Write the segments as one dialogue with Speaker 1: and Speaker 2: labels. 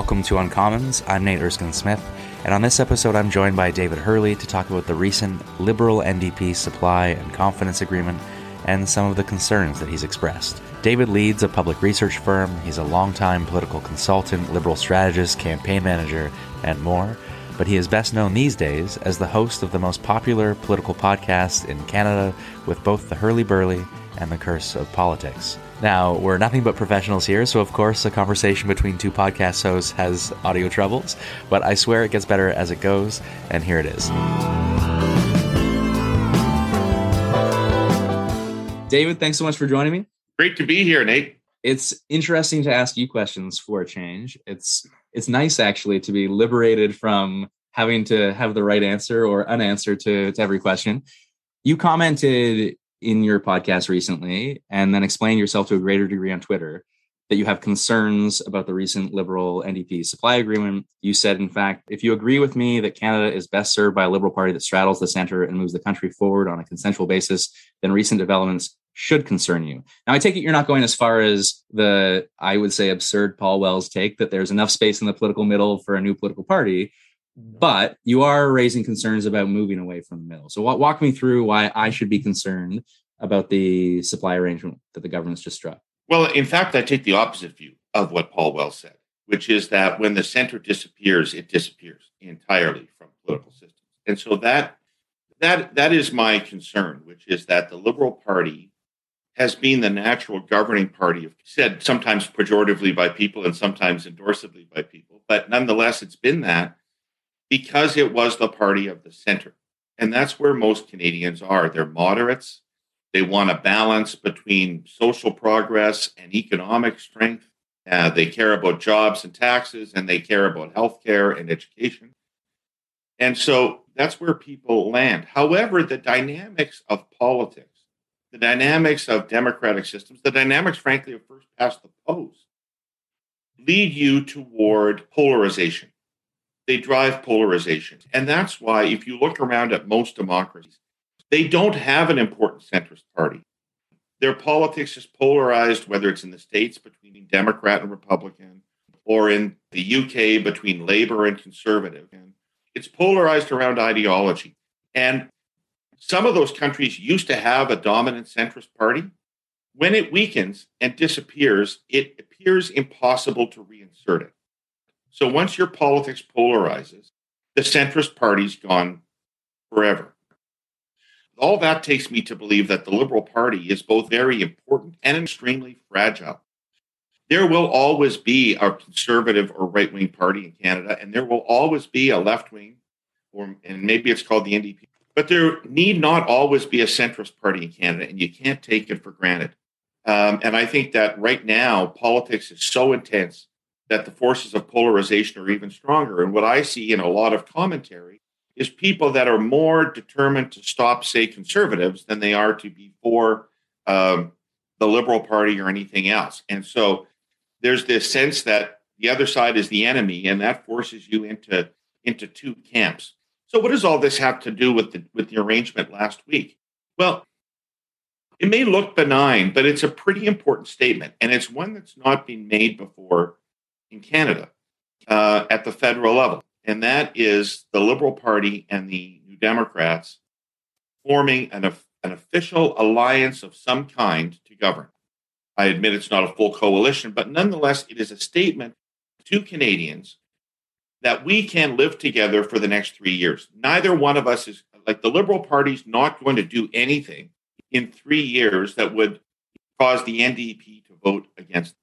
Speaker 1: Welcome to Uncommons. I'm Nate Erskine Smith, and on this episode, I'm joined by David Herle to talk about the recent Liberal NDP supply and confidence agreement and some of the concerns that he's expressed. David leads a public research firm, he's a longtime political consultant, liberal strategist, campaign manager, and more. But he is best known these days as the host of the most popular political podcast in Canada with both the Herle Burly and the Curse of Politics. Now, we're nothing but professionals here, so of course, a conversation between two podcast hosts has audio troubles, but I swear it gets better as it goes, and here it is. David, thanks so much for joining me.
Speaker 2: Great to be here, Nate.
Speaker 1: It's interesting to ask you questions for a change. It's it's nice actually to be liberated from having to have the right answer or unanswered to, to every question. You commented in your podcast recently and then explain yourself to a greater degree on Twitter that you have concerns about the recent Liberal NDP supply agreement. You said, in fact, if you agree with me that Canada is best served by a Liberal Party that straddles the center and moves the country forward on a consensual basis, then recent developments should concern you. Now, I take it you're not going as far as the, I would say, absurd Paul Wells take that there's enough space in the political middle for a new political party, but you are raising concerns about moving away from the middle. So, walk me through why I should be concerned about the supply arrangement that the government's just struck.
Speaker 2: Well, in fact, I take the opposite view of what Paul Wells said, which is that when the center disappears, it disappears entirely from political systems. And so that that that is my concern, which is that the Liberal Party has been the natural governing party, said sometimes pejoratively by people and sometimes endorsively by people, but nonetheless, it's been that because it was the party of the center. And that's where most Canadians are. They're moderates. They want a balance between social progress and economic strength. Uh, they care about jobs and taxes, and they care about healthcare and education. And so that's where people land. However, the dynamics of politics, the dynamics of democratic systems, the dynamics, frankly, of first past the post, lead you toward polarization they drive polarization. And that's why, if you look around at most democracies, they don't have an important centrist party. Their politics is polarized, whether it's in the States between Democrat and Republican, or in the UK between Labour and Conservative. And it's polarized around ideology. And some of those countries used to have a dominant centrist party. When it weakens and disappears, it appears impossible to reinsert it. So once your politics polarizes, the centrist party's gone forever. All that takes me to believe that the Liberal Party is both very important and extremely fragile. There will always be a conservative or right wing party in Canada, and there will always be a left wing, or and maybe it's called the NDP. But there need not always be a centrist party in Canada, and you can't take it for granted. Um, and I think that right now politics is so intense that the forces of polarization are even stronger. And what I see in a lot of commentary is people that are more determined to stop, say, conservatives than they are to be for um, the Liberal Party or anything else. And so there's this sense that the other side is the enemy, and that forces you into into two camps. So what does all this have to do with the with the arrangement last week? Well, it may look benign, but it's a pretty important statement, and it's one that's not been made before in Canada uh, at the federal level, and that is the Liberal Party and the New Democrats forming an, an official alliance of some kind to govern. I admit it's not a full coalition, but nonetheless, it is a statement to Canadians that we can live together for the next three years. Neither one of us is like the Liberal Party's not going to do anything in three years that would cause the NDP to vote against.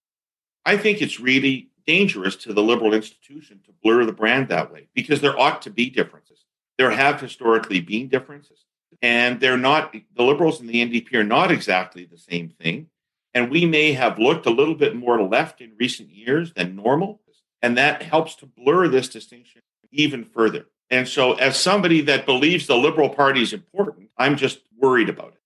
Speaker 2: I think it's really dangerous to the liberal institution to blur the brand that way because there ought to be differences. There have historically been differences, and they're not, the liberals and the NDP are not exactly the same thing. And we may have looked a little bit more left in recent years than normal. And that helps to blur this distinction even further. And so, as somebody that believes the Liberal Party is important, I'm just worried about it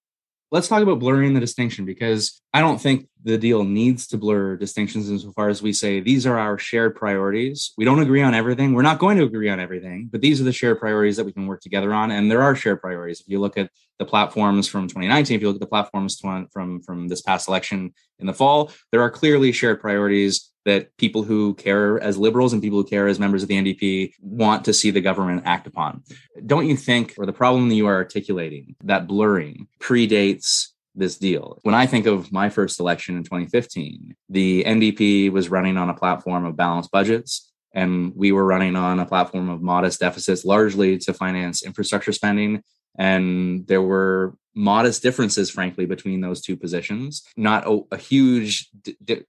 Speaker 1: let's talk about blurring the distinction because I don't think the deal needs to blur distinctions insofar as we say these are our shared priorities. We don't agree on everything. We're not going to agree on everything, but these are the shared priorities that we can work together on. And there are shared priorities. If you look at the platforms from 2019, if you look at the platforms from from from this past election in the fall, there are clearly shared priorities that people who care as liberals and people who care as members of the NDP want to see the government act upon. Don't you think, or the problem that you are articulating, that blurring predates this deal. When I think of my first election in 2015, the NDP was running on a platform of balanced budgets, and we were running on a platform of modest deficits, largely to finance infrastructure spending. And there were modest differences, frankly, between those two positions. Not a, a huge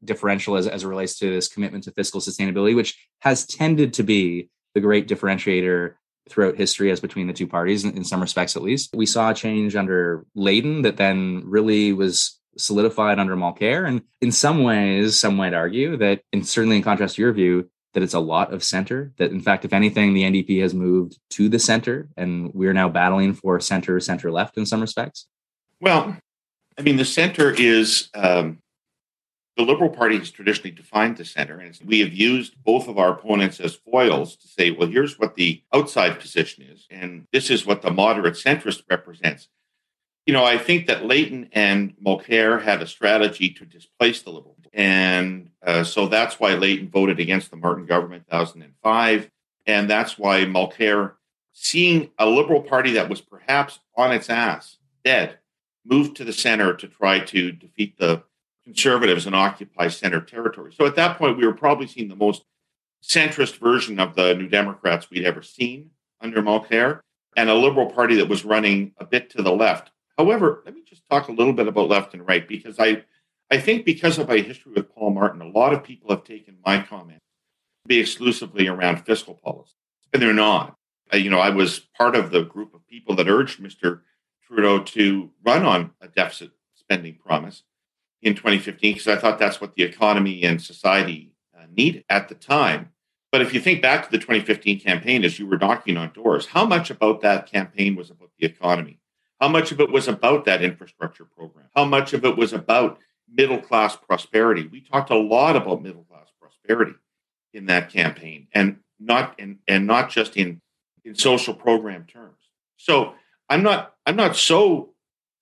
Speaker 1: differential as, as it relates to this commitment to fiscal sustainability, which has tended to be the great differentiator throughout history as between the two parties in, in some respects at least we saw a change under Layton that then really was solidified under Mulcair and in some ways some might argue that and certainly in contrast to your view that it's a lot of center that in fact if anything the ndp has moved to the center and we're now battling for center center left in some respects
Speaker 2: well i mean the center is um, the Liberal Party has traditionally defined the center, and we have used both of our opponents as foils to say, well, here's what the outside position is, and this is what the moderate centrist represents. You know, I think that Layton and Mulcair had a strategy to displace the Liberal. And uh, so that's why Layton voted against the Martin government in 2005. And that's why Mulcair, seeing a Liberal Party that was perhaps on its ass, dead, moved to the center to try to defeat the conservatives and occupy center territory. So at that point, we were probably seeing the most centrist version of the New Democrats we'd ever seen under Mulcair, and a liberal party that was running a bit to the left. However, let me just talk a little bit about left and right because I, I think because of my history with Paul Martin, a lot of people have taken my comment to be exclusively around fiscal policy, and they're not. you know, I was part of the group of people that urged Mr. Trudeau to run on a deficit spending promise in 2015 because I thought that's what the economy and society uh, needed at the time. But if you think back to the 2015 campaign as you were knocking on doors, how much about that campaign was about the economy? How much of it was about that infrastructure program? How much of it was about middle class prosperity? We talked a lot about middle class prosperity in that campaign and not in, and not just in in social program terms. So I'm not I'm not so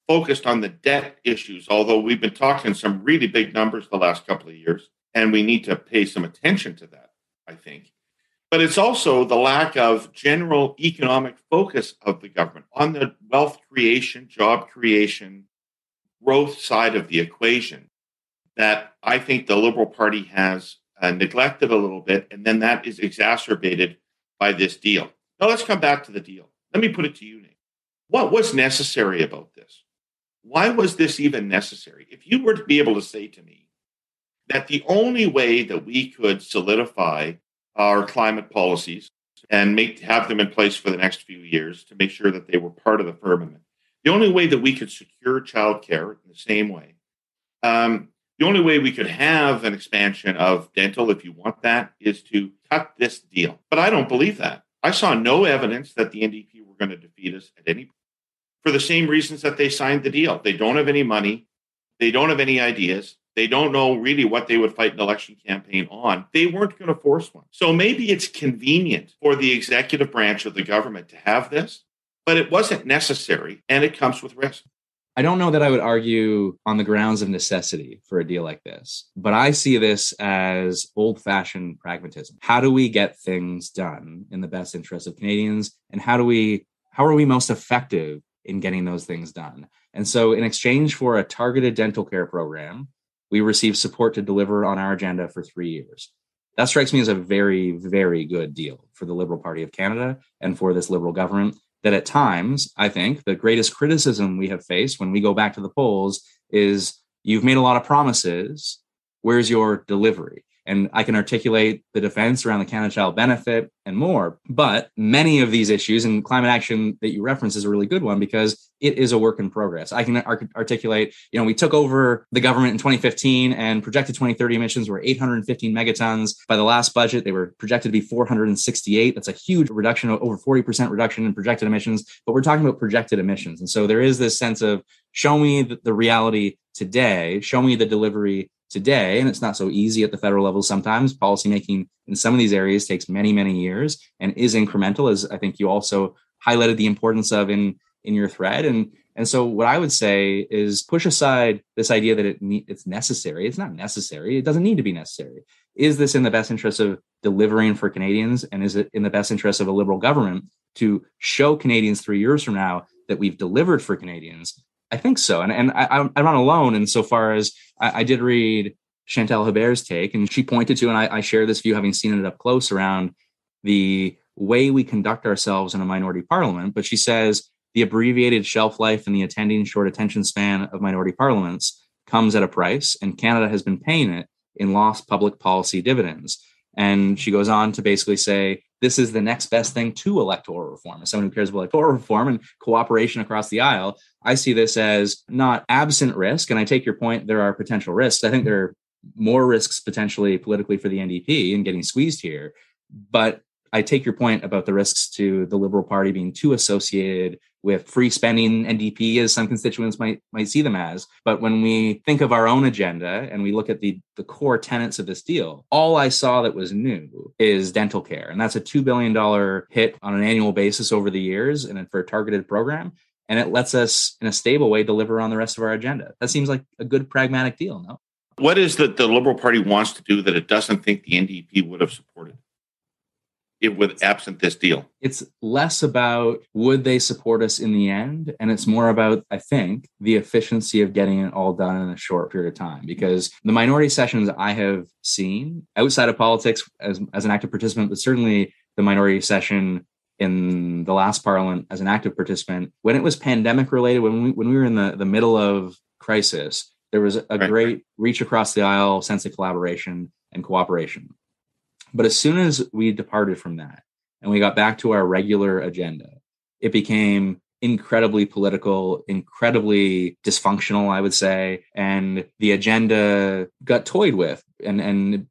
Speaker 2: focused on the debt issues, although we've been talking some really big numbers the last couple of years, and we need to pay some attention to that, I think. But it's also the lack of general economic focus of the government on the wealth creation, job creation, growth side of the equation that I think the Liberal Party has uh, neglected a little bit. And then that is exacerbated by this deal. Now, let's come back to the deal. Let me put it to you, Nate. What was necessary about this? Why was this even necessary? If you were to be able to say to me that the only way that we could solidify our climate policies and make have them in place for the next few years to make sure that they were part of the firmament, the only way that we could secure childcare in the same way, um, the only way we could have an expansion of dental, if you want that, is to cut this deal. But I don't believe that. I saw no evidence that the NDP were going to defeat us at any for the same reasons that they signed the deal. They don't have any money. They don't have any ideas. They don't know really what they would fight an election campaign on. They weren't going to force one. So maybe it's convenient for the executive branch of the government to have this, but it wasn't necessary and it comes with risk.
Speaker 1: I don't know that I would argue on the grounds of necessity for a deal like this, but I see this as old fashioned pragmatism. How do we get things done in the best interest of Canadians? And how do we, how are we most effective in getting those things done. And so, in exchange for a targeted dental care program, we receive support to deliver on our agenda for three years. That strikes me as a very, very good deal for the Liberal Party of Canada and for this Liberal government. That at times, I think the greatest criticism we have faced when we go back to the polls is you've made a lot of promises. Where's your delivery? and I can articulate the defense around the Canada Child benefit and more. But many of these issues and climate action that you reference is a really good one because it is a work in progress. I can articulate, you know, we took over the government in 2015 and projected 2030 emissions were 815 megatons. By the last budget, they were projected to be 468. That's a huge reduction, over 40% reduction in projected emissions. But we're talking about projected emissions. And so there is this sense of show me the reality today, show me the delivery today, and it's not so easy at the federal level sometimes. Policymaking in some of these areas takes many, many years and is incremental, as I think you also highlighted the importance of in in your thread. And And so, what I would say is push aside this idea that it it's necessary. It's not necessary. It doesn't need to be necessary. Is this in the best interest of delivering for Canadians, and is it in the best interest of a liberal government to show Canadians three years from now that we've delivered for Canadians? I think so, and and I, I'm not alone insofar as I, I did read Chantal Hebert's take, and she pointed to, and I, I share this view, having seen it up close around the way we conduct ourselves in a minority parliament. But she says the abbreviated shelf life and the attending short attention span of minority parliaments comes at a price, and Canada has been paying it in lost public policy dividends. And she goes on to basically say this is the next best thing to electoral reform. As someone who cares about electoral reform and cooperation across the aisle, I see this as not absent risk. And I take your point, there are potential risks. I think there are more risks potentially politically for the NDP in getting squeezed here. But I take your point about the risks to the Liberal Party being too associated with free spending NDP, as some constituents might might see them as. But when we think of our own agenda and we look at the the core tenets of this deal, all I saw that was new is dental care, and that's a two billion dollar hit on an annual basis over the years, and for a targeted program. And it lets us, in a stable way, deliver on the rest of our agenda. That seems like a good pragmatic deal, no?
Speaker 2: What is that the Liberal Party wants to do that it doesn't think the NDP would have supported? It with absent this deal?
Speaker 1: It's less about would they support us in the end, and it's more about I think the efficiency of getting it all done in a short period of time. Because the minority sessions I have seen outside of politics as as an active participant, but certainly the minority session in the last parliament as an active participant when it was pandemic related when we when we were in the the middle of crisis there was a right. great reach across the aisle sense of collaboration and cooperation but as soon as we departed from that and we got back to our regular agenda, it became incredibly political, incredibly dysfunctional, I would say. And the agenda got toyed with. And, and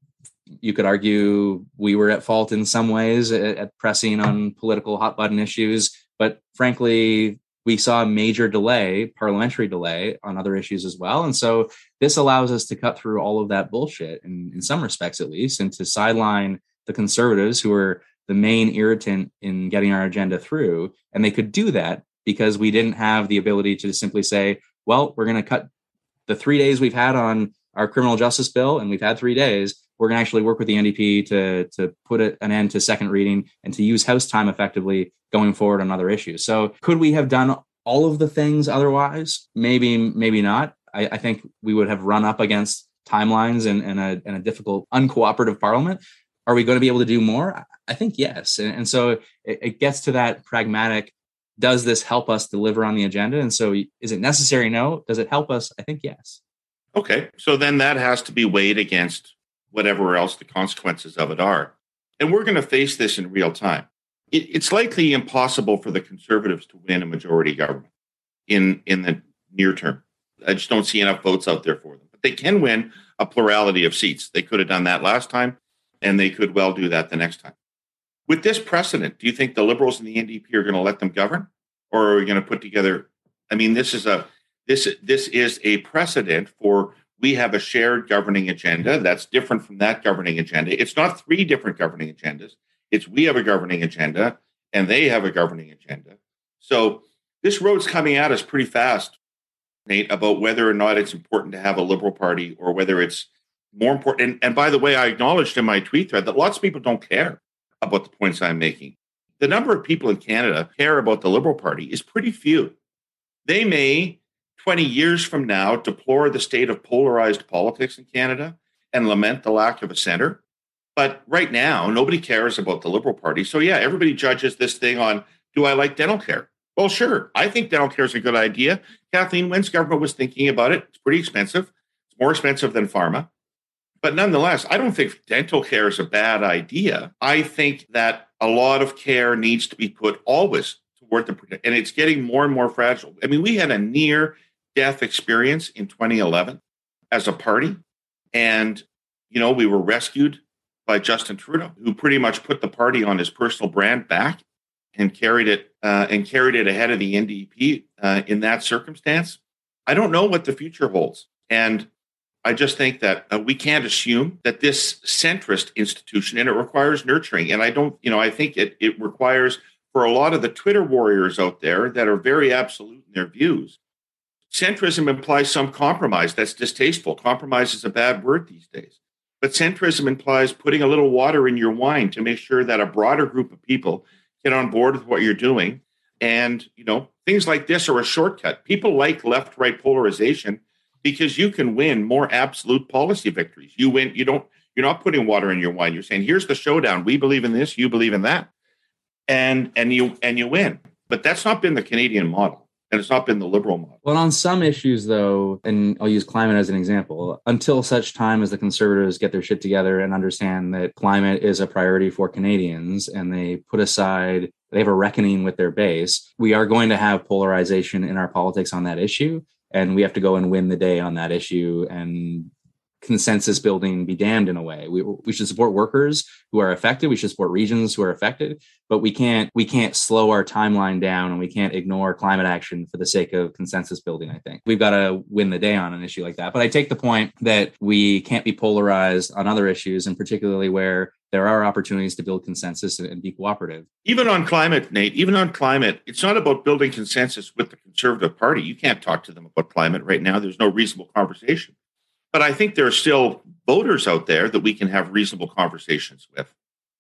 Speaker 1: you could argue we were at fault in some ways at, at pressing on political hot button issues. But frankly, we saw a major delay, parliamentary delay on other issues as well. And so this allows us to cut through all of that bullshit in, in some respects, at least, and to sideline the conservatives who are the main irritant in getting our agenda through. And they could do that because we didn't have the ability to simply say, well, we're going to cut the three days we've had on our criminal justice bill, and we've had three days. We're going to actually work with the NDP to to put an end to second reading and to use House time effectively going forward on other issues. So, could we have done all of the things otherwise? Maybe, maybe not. I, I think we would have run up against timelines and, a, a difficult, uncooperative parliament. Are we going to be able to do more? I think yes. And, and so it, it gets to that pragmatic does this help us deliver on the agenda? And so is it necessary? No. Does it help us? I think yes.
Speaker 2: Okay. So then that has to be weighed against whatever else the consequences of it are. And we're going to face this in real time. It, it's likely impossible for the conservatives to win a majority government in, in the near term. I just don't see enough votes out there for them. But they can win a plurality of seats. They could have done that last time, and they could well do that the next time. With this precedent, do you think the Liberals and the NDP are going to let them govern, or are we going to put together? I mean, this is a this this is a precedent for we have a shared governing agenda that's different from that governing agenda. It's not three different governing agendas. It's we have a governing agenda and they have a governing agenda. So this road's coming at us pretty fast, Nate, about whether or not it's important to have a liberal party or whether it's more important. And, and by the way, I acknowledged in my tweet thread that lots of people don't care about the points I'm making. The number of people in Canada care about the Liberal Party is pretty few. They may 20 years from now deplore the state of polarized politics in Canada and lament the lack of a center. But right now, nobody cares about the Liberal Party. So, yeah, everybody judges this thing on do I like dental care? Well, sure. I think dental care is a good idea. Kathleen Wynne's government was thinking about it. It's pretty expensive, it's more expensive than pharma. But nonetheless, I don't think dental care is a bad idea. I think that a lot of care needs to be put always toward the, and it's getting more and more fragile. I mean, we had a near death experience in 2011 as a party. And, you know, we were rescued by Justin Trudeau, who pretty much put the party on his personal brand back and carried it uh, and carried it ahead of the NDP uh, in that circumstance. I don't know what the future holds, and I just think that uh, we can't assume that this centrist institution and it requires nurturing. And I don't, you know, I think it it requires for a lot of the Twitter warriors out there that are very absolute in their views, centrism implies some compromise. That's distasteful. Compromise is a bad word these days. But centrism implies putting a little water in your wine to make sure that a broader group of people get on board with what you're doing. And, you know, things like this are a shortcut. People like left right polarization because you can win more absolute policy victories. You win, you don't, you're not putting water in your wine. You're saying, here's the showdown. We believe in this, you believe in that. And and you and you win. But that's not been the Canadian model and it's not been the liberal model.
Speaker 1: Well, on some issues, though, and I'll use climate as an example, until such time as the conservatives get their shit together and understand that climate is a priority for Canadians and they put aside, they have a reckoning with their base, we are going to have polarization in our politics on that issue. And we have to go and win the day on that issue and consensus building be damned in a way. We, we should support workers who are affected. We should support regions who are affected, but we can't we can't slow our timeline down and we can't ignore climate action for the sake of consensus building. I think we've got to win the day on an issue like that. But I take the point that we can't be polarized on other issues, and particularly where there are opportunities to build consensus and, be cooperative.
Speaker 2: Even on climate, Nate, even on climate, it's not about building consensus with the Conservative Party. You can't talk to them about climate right now. There's no reasonable conversation. But I think there are still voters out there that we can have reasonable conversations with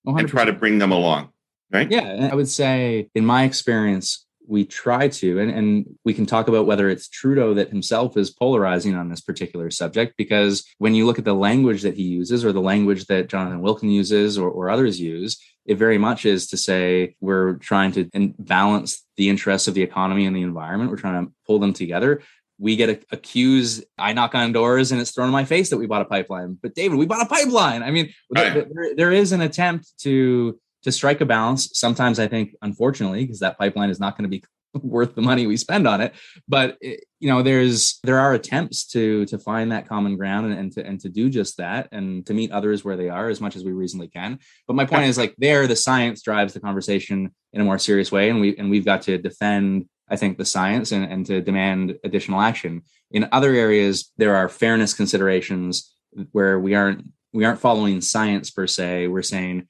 Speaker 2: 100%. and try to bring them along. Right.
Speaker 1: Yeah. I would say, in my experience, we try to, and, and we can talk about whether it's Trudeau that himself is polarizing on this particular subject, because when you look at the language that he uses or the language that Jonathan Wilkin uses or, or others use, it very much is to say we're trying to balance the interests of the economy and the environment. We're trying to pull them together we get accused i knock on doors and it's thrown in my face that we bought a pipeline. But david we bought a pipeline! I mean right. there, there is an attempt to to strike a balance sometimes i think unfortunately because that pipeline is not going to be worth the money we spend on it. But it, you know there's there are attempts to to find that common ground and, and to and to do just that and to meet others where they are as much as we reasonably can. But my point is like there the science drives the conversation in a more serious way and we and we've got to defend I think, the science and, and to demand additional action. In other areas, there are fairness considerations where we aren't we aren't following science per se. We're saying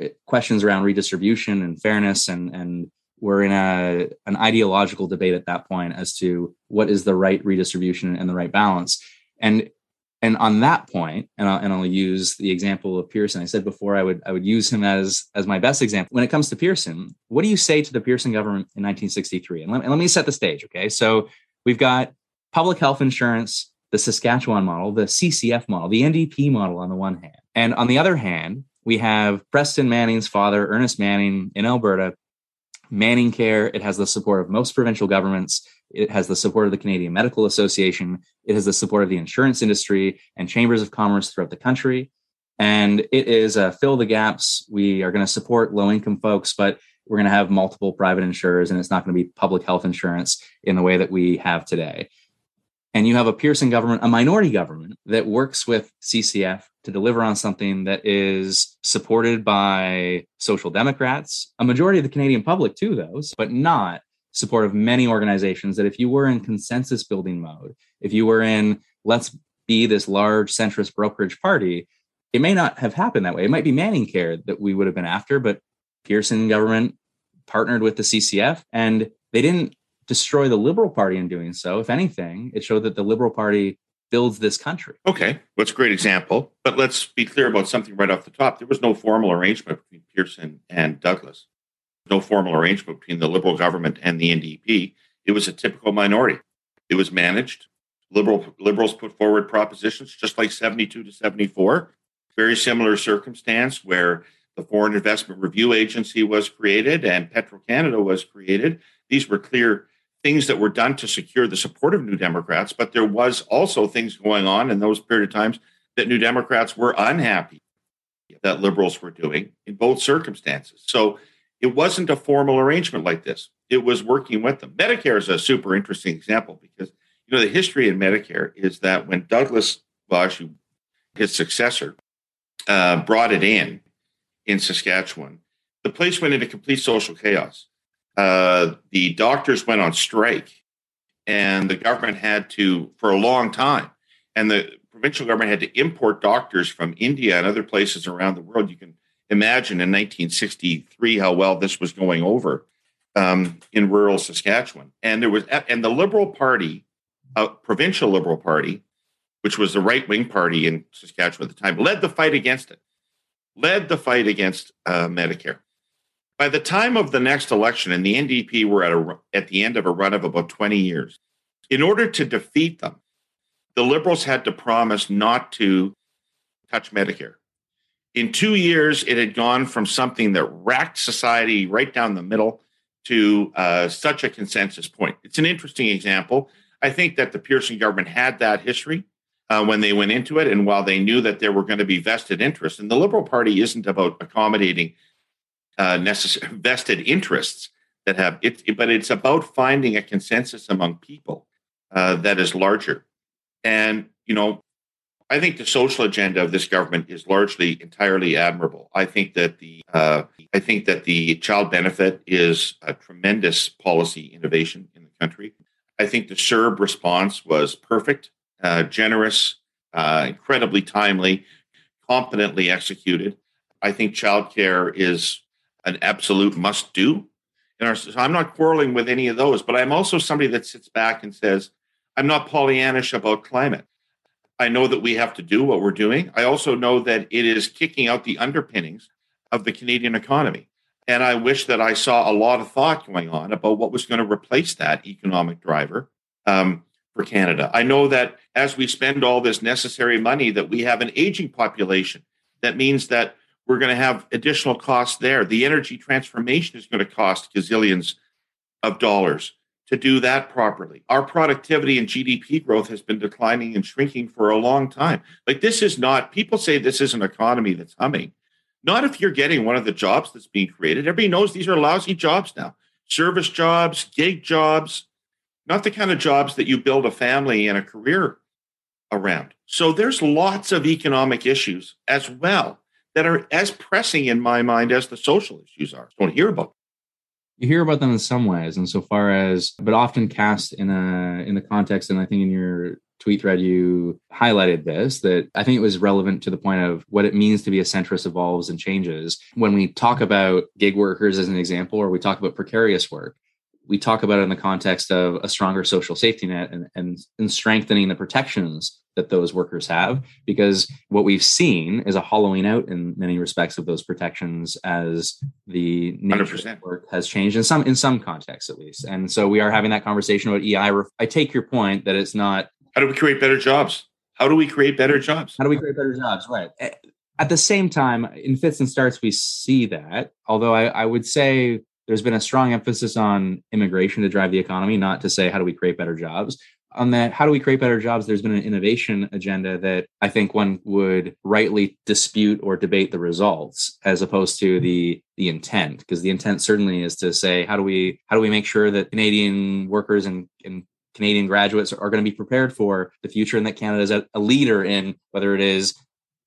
Speaker 1: eh, questions around redistribution and fairness, and and we're in a an ideological debate at that point as to what is the right redistribution and the right balance. And and on that point, and I'll, and I'll use the example of Pearson. I said before I would I would use him as as my best example when it comes to Pearson. What do you say to the Pearson government in 1963? And let, and let me set the stage. Okay, so we've got public health insurance, the Saskatchewan model, the CCF model, the NDP model on the one hand, and on the other hand, we have Preston Manning's father, Ernest Manning, in Alberta. Manning Care. It has the support of most provincial governments. It has the support of the Canadian Medical Association. It has the support of the insurance industry and chambers of commerce throughout the country. And it is a fill the gaps. We are going to support low income folks, but we're going to have multiple private insurers, and it's not going to be public health insurance in the way that we have today. And you have a Pearson government, a minority government that works with CCF to deliver on something that is supported by social democrats, a majority of the Canadian public too, though, but not support of many organizations that if you were in consensus building mode, if you were in let's be this large centrist brokerage party, it may not have happened that way. It might be Manning Care that we would have been after, but Pearson government partnered with the CCF and they didn't destroy the Liberal Party in doing so. If anything, it showed that the Liberal Party builds this country.
Speaker 2: Okay, that's a great example. But let's be clear about something right off the top. There was no formal arrangement between Pearson and Douglas no formal arrangement between the Liberal government and the NDP. It was a typical minority. It was managed. Liberal liberals put forward propositions just like 72 to 74. Very similar circumstance where the Foreign Investment Review Agency was created and Petro Canada was created. These were clear things that were done to secure the support of New Democrats, but there was also things going on in those period of times that New Democrats were unhappy that liberals were doing in both circumstances. So it wasn't a formal arrangement like this. It was working with them. Medicare is a super interesting example because you know the history in Medicare is that when Douglas Bosch, his successor, uh, brought it in in Saskatchewan, the place went into complete social chaos. Uh, the doctors went on strike, and the government had to, for a long time, and the provincial government had to import doctors from India and other places around the world. You can imagine in 1963 how well this was going over um, in rural Saskatchewan. And there was, and the Liberal Party, uh, provincial Liberal Party, which was the right wing party in Saskatchewan at the time, led the fight against it, led the fight against uh, Medicare. By the time of the next election, and the NDP were at, a, at the end of a run of about 20 years, in order to defeat them, the Liberals had to promise not to touch Medicare. In two years, it had gone from something that racked society right down the middle to uh, such a consensus point. It's an interesting example. I think that the Pearson government had that history uh, when they went into it. And while they knew that there were going to be vested interests, and the Liberal Party isn't about accommodating uh, necessary vested interests that have it, but it's about finding a consensus among people uh, that is larger. And, you know, I think the social agenda of this government is largely entirely admirable. I think that the uh, I think that the child benefit is a tremendous policy innovation in the country. I think the CERB response was perfect, uh, generous, uh, incredibly timely, competently executed. I think childcare is an absolute must do. Our, so I'm not quarreling with any of those, but I'm also somebody that sits back and says, I'm not Pollyannish about climate. I know that we have to do what we're doing. I also know that it is kicking out the underpinnings of the Canadian economy. And I wish that I saw a lot of thought going on about what was going to replace that economic driver um, for Canada. I know that as we spend all this necessary money, that we have an aging population. That means that we're going to have additional costs there. The energy transformation is going to cost gazillions of dollars to do that properly. Our productivity and GDP growth has been declining and shrinking for a long time. Like this is not, people say this is an economy that's humming. Not if you're getting one of the jobs that's being created. Everybody knows these are lousy jobs now service jobs, gig jobs, not the kind of jobs that you build a family and a career around. So there's lots of economic issues as well that are as pressing in my mind as the social issues are. Don't hear about
Speaker 1: you hear about them in some ways and so far as but often cast in a in the context and i think in your tweet thread you highlighted this that i think it was relevant to the point of what it means to be a centrist evolves and changes. When we talk about gig workers as an example or we talk about precarious work we talk about it in the context of a stronger social safety net and, and, and strengthening the protections that those workers have because what we've seen is a hollowing out in many respects of those protections as the nature of work has changed in some in some contexts at least. And so we are having that conversation about ei i. Take your point that it's not
Speaker 2: how do we create better jobs? How do we create better jobs?
Speaker 1: How do we create better jobs? Right. At the same time in fits and starts we see that although I, I would say there's been a strong emphasis on immigration to drive the economy not to say how do we create better jobs. On that how do we create better jobs there's been an innovation agenda that i think one would rightly dispute or debate the results as opposed to the the intent because the intent certainly is to say how do we how do we make sure that canadian workers and, and canadian graduates are going to be prepared for the future and that canada is a, a leader in whether it is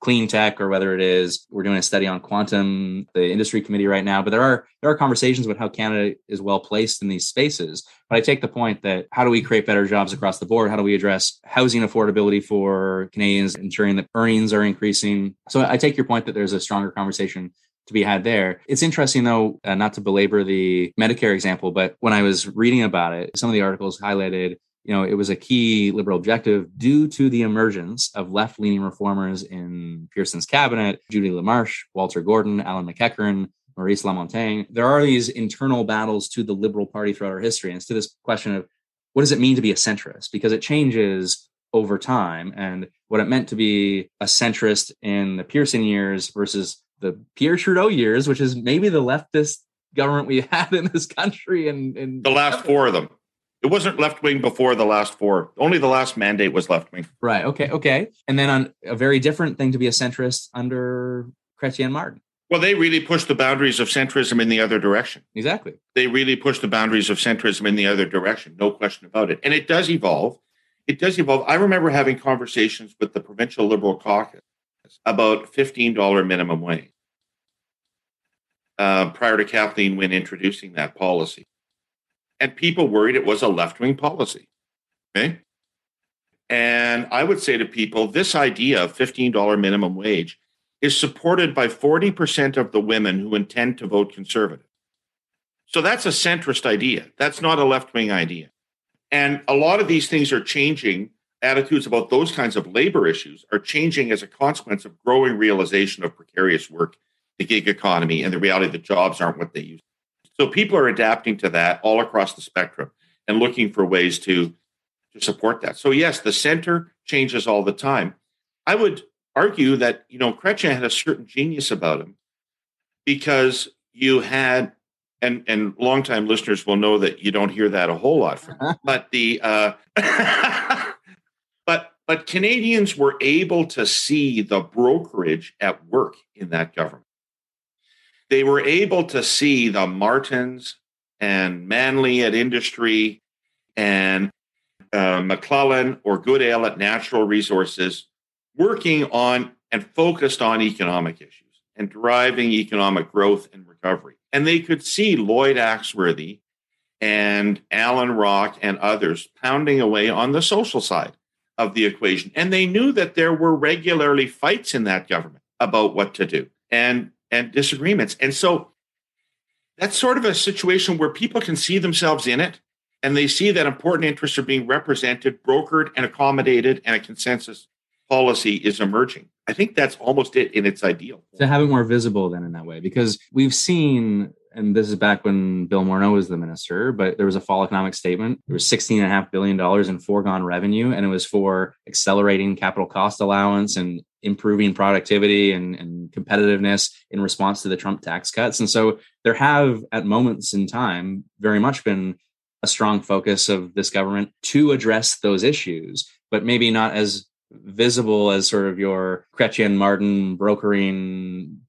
Speaker 1: clean tech or whether it is we're doing a study on quantum the industry committee right now but there are there are conversations about how canada is well placed in these spaces. But i take the point that how do we create better jobs across the board? How do we address housing affordability for canadians ensuring that earnings are increasing? So i take your point that there's a stronger conversation to be had there. It's interesting, though, uh, not to belabor the Medicare example, but when I was reading about it, some of the articles highlighted you know, it was a key liberal objective due to the emergence of left leaning reformers in Pearson's cabinet, Judy LaMarsh, Walter Gordon, Alan MacEachen, Maurice Lamontagne. There are these internal battles to the Liberal Party throughout our history. And it's to this question of what does it mean to be a centrist? Because it changes over time. And what it meant to be a centrist in the Pearson years versus the Pierre Trudeau years, which is maybe the leftist government we had in this country and, and
Speaker 2: the last four of them it wasn't left wing before the last four. Only the last mandate was left wing.
Speaker 1: Right. Okay. Okay. And then on a very different thing to be a centrist under Chrétien Martin.
Speaker 2: Well, they really pushed the boundaries of centrism in the other direction.
Speaker 1: Exactly.
Speaker 2: They really pushed the boundaries of centrism in the other direction. No question about it. And it does evolve. It does evolve. I remember having conversations with the provincial Liberal caucus about $15 minimum wage uh, prior to Kathleen Wynne introducing that policy and people worried it was a left wing policy. Okay. And I would say to people, this idea of $15 minimum wage is supported by 40% of the women who intend to vote conservative. So that's a centrist idea. That's not a left wing idea. And a lot of these things are changing. Attitudes about those kinds of labor issues are changing as a consequence of growing realization of precarious work, the gig economy, and the reality that jobs aren't what they used. So people are adapting to that all across the spectrum and looking for ways to, to support that. So yes, the center changes all the time. I would argue that you know Chrétien had a certain genius about him because you had and and longtime listeners will know that you don't hear that a whole lot from him. but the uh, but but Canadians were able to see the brokerage at work in that government. They were able to see the Martins and Manley at industry and uh, McLellan or Goodale at natural resources working on and focused on economic issues and driving economic growth and recovery. And they could see Lloyd Axworthy and Alan Rock and others pounding away on the social side of the equation. And they knew that there were regularly fights in that government about what to do and, and disagreements. And so that's sort of a situation where people can see themselves in it and they see that important interests are being represented, brokered, and accommodated, and a consensus policy is emerging. I think that's almost it in its ideal.
Speaker 1: To have it more visible then in that way, because we've seen, and this is back when Bill Morneau was the minister, but there was a fall economic statement. There was $16.5 billion in foregone revenue, and it was for accelerating capital cost allowance and improving productivity and, and competitiveness in response to the Trump tax cuts. And so there have, at moments in time, very much been a strong focus of this government to address those issues, but maybe not as visible as sort of your Chrétien Martin brokering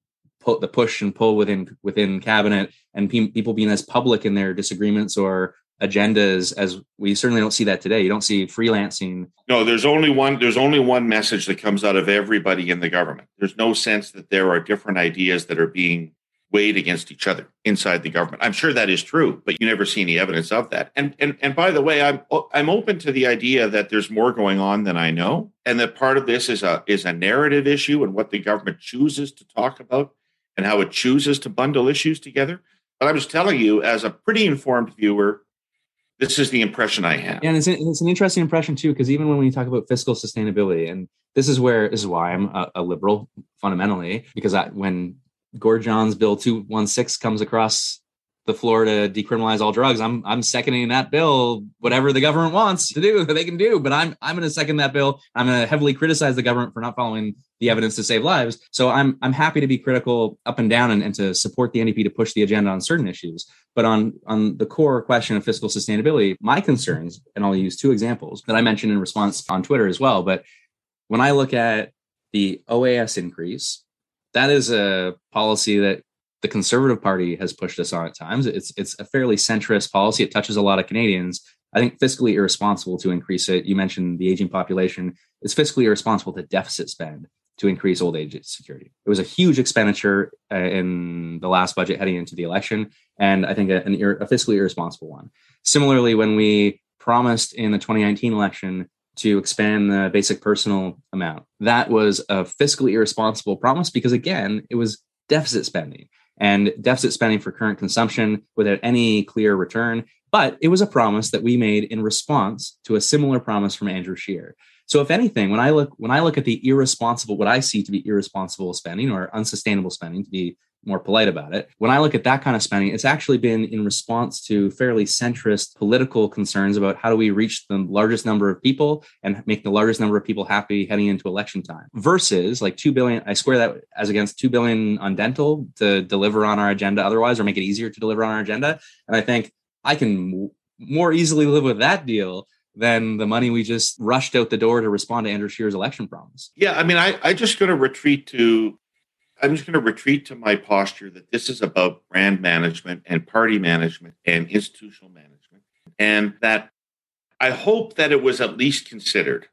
Speaker 1: the push and pull within within cabinet and pe- people being as public in their disagreements or agendas as we certainly don't see that today. You don't see freelancing.
Speaker 2: No there's only one there's only one message that comes out of everybody in the government. There's no sense that there are different ideas that are being weighed against each other inside the government. I'm sure that is true, but you never see any evidence of that. And and and by the way, I'm I'm open to the idea that there's more going on than I know, and that part of this is a is a narrative issue and what the government chooses to talk about and how it chooses to bundle issues together. But I'm just telling you, as a pretty informed viewer, this is the impression I have.
Speaker 1: And it's an, it's an interesting impression too, because even when we talk about fiscal sustainability, and this is where this is why I'm a, a liberal fundamentally, because I, when Gord Johns Bill 216 comes across the floor to decriminalize all drugs, I'm I'm seconding that bill. Whatever the government wants to do, they can do. But I'm I'm going to second that bill. I'm going to heavily criticize the government for not following the evidence to save lives. So I'm I'm happy to be critical up and down and, and to support the NDP to push the agenda on certain issues. But on on the core question of fiscal sustainability, my concerns, and I'll use two examples that I mentioned in response on Twitter as well. But when I look at the OAS increase that is a policy that the Conservative Party has pushed us on at times. It's it's a fairly centrist policy. It touches a lot of Canadians. I think fiscally irresponsible to increase it. You mentioned the aging population. It's fiscally irresponsible to deficit spend to increase old age security. It was a huge expenditure uh, in the last budget heading into the election, and I think a, an, a fiscally irresponsible one. Similarly, when we promised in the 2019 election to expand the basic personal amount. That was a fiscally irresponsible promise because, again, it was deficit spending and deficit spending for current consumption without any clear return. But it was a promise that we made in response to a similar promise from Andrew Scheer. So if anything, when I look when I look at the irresponsible, what I see to be irresponsible spending or unsustainable spending, to be more polite about it. When I look at that kind of spending, it's actually been in response to fairly centrist political concerns about how do we reach the largest number of people and make the largest number of people happy heading into election time versus like 2 billion. I square that as against 2 billion on dental to deliver on our agenda otherwise or make it easier to deliver on our agenda. And I think I can more easily live with that deal than the money we just rushed out the door to respond to Andrew Scheer's election promise.
Speaker 2: Yeah, I mean, I, I just going to retreat to I'm just going to retreat to my posture that this is about brand management and party management and institutional management. And that I hope that it was at least considered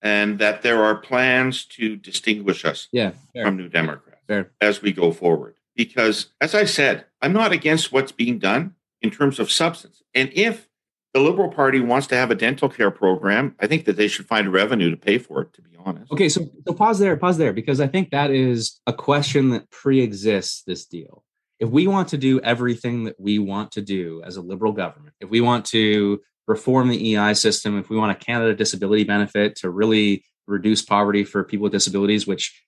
Speaker 2: and that there are plans to distinguish us
Speaker 1: yeah,
Speaker 2: from New Democrats
Speaker 1: fair.
Speaker 2: as we go forward. Because, as I said, I'm not against what's being done in terms of substance. And if the Liberal Party wants to have a dental care program, I think that they should find revenue to pay for it, to be honest.
Speaker 1: Okay, so, so pause there, pause there, because I think that is a question that pre exists this deal. If we want to do everything that we want to do as a liberal government, if we want to reform the EI system, if we want a Canada disability benefit to really reduce poverty for people with disabilities, which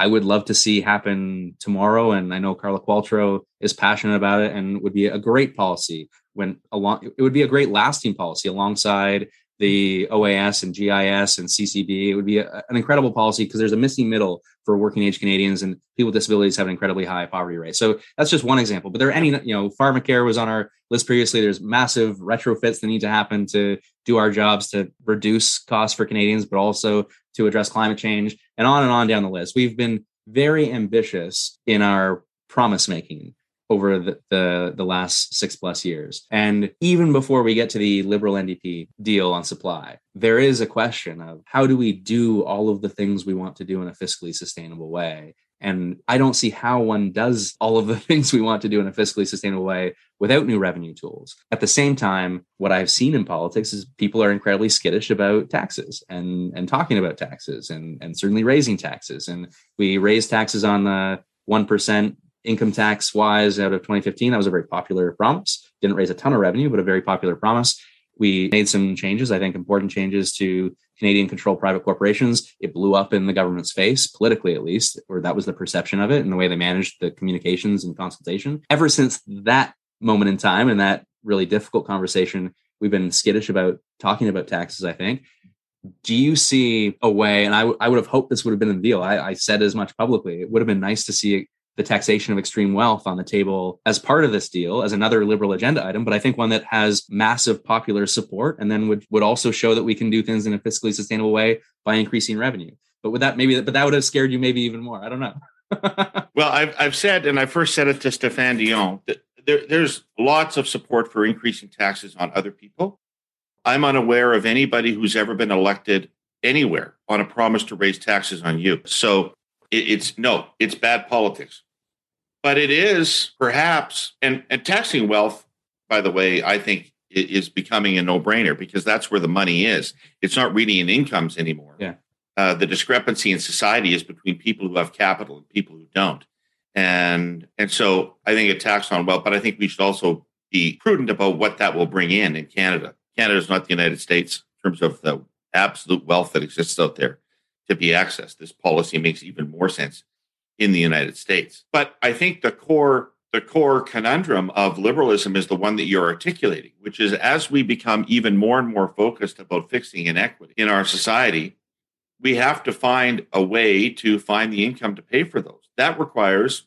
Speaker 1: I would love to see happen tomorrow. And I know Carla Qualtrough is passionate about it and would be a great policy when along it would be a great lasting policy alongside the OAS and GIS and CCB. It would be a, an incredible policy because there's a missing middle for working age Canadians and people with disabilities have an incredibly high poverty rate. So that's just one example. But there are any, you know, pharmacare was on our list previously. There's massive retrofits that need to happen to do our jobs to reduce costs for Canadians, but also to address climate change and on and on down the list. We've been very ambitious in our promise making over the, the, the last six plus years. And even before we get to the liberal NDP deal on supply, there is a question of how do we do all of the things we want to do in a fiscally sustainable way? And I don't see how one does all of the things we want to do in a fiscally sustainable way without new revenue tools. At the same time, what I've seen in politics is people are incredibly skittish about taxes and, and talking about taxes and, and certainly raising taxes. And we raised taxes on the 1% income tax wise out of 2015. That was a very popular promise. Didn't raise a ton of revenue, but a very popular promise. We made some changes, I think important changes to Canadian controlled private corporations. It blew up in the government's face, politically at least, or that was the perception of it and the way they managed the communications and consultation. Ever since that moment in time and that really difficult conversation, we've been skittish about talking about taxes, I think. Do you see a way, and I, w- I would have hoped this would have been a deal. I, I said as much publicly. It would have been nice to see the taxation of extreme wealth on the table as part of this deal as another liberal agenda item, but I think one that has massive popular support and then would, would also show that we can do things in a fiscally sustainable way by increasing revenue. But with that, maybe, but that would have scared you maybe even more. I don't know.
Speaker 2: well, I've, I've said, and I first said it to Stéphane Dion, that there, there's lots of support for increasing taxes on other people. I'm unaware of anybody who's ever been elected anywhere on a promise to raise taxes on you. So it, it's no, it's bad politics. But it is perhaps, and, and taxing wealth, by the way, I think is becoming a no brainer because that's where the money is. It's not really in incomes anymore.
Speaker 1: Yeah.
Speaker 2: Uh, the discrepancy in society is between people who have capital and people who don't. And and so I think a tax on wealth, but I think we should also be prudent about what that will bring in in Canada. Canada is not the United States in terms of the absolute wealth that exists out there to be accessed. This policy makes even more sense in the United States. But I think the core the core conundrum of liberalism is the one that you're articulating, which is as we become even more and more focused about fixing inequity in our society, we have to find a way to find the income to pay for those. That requires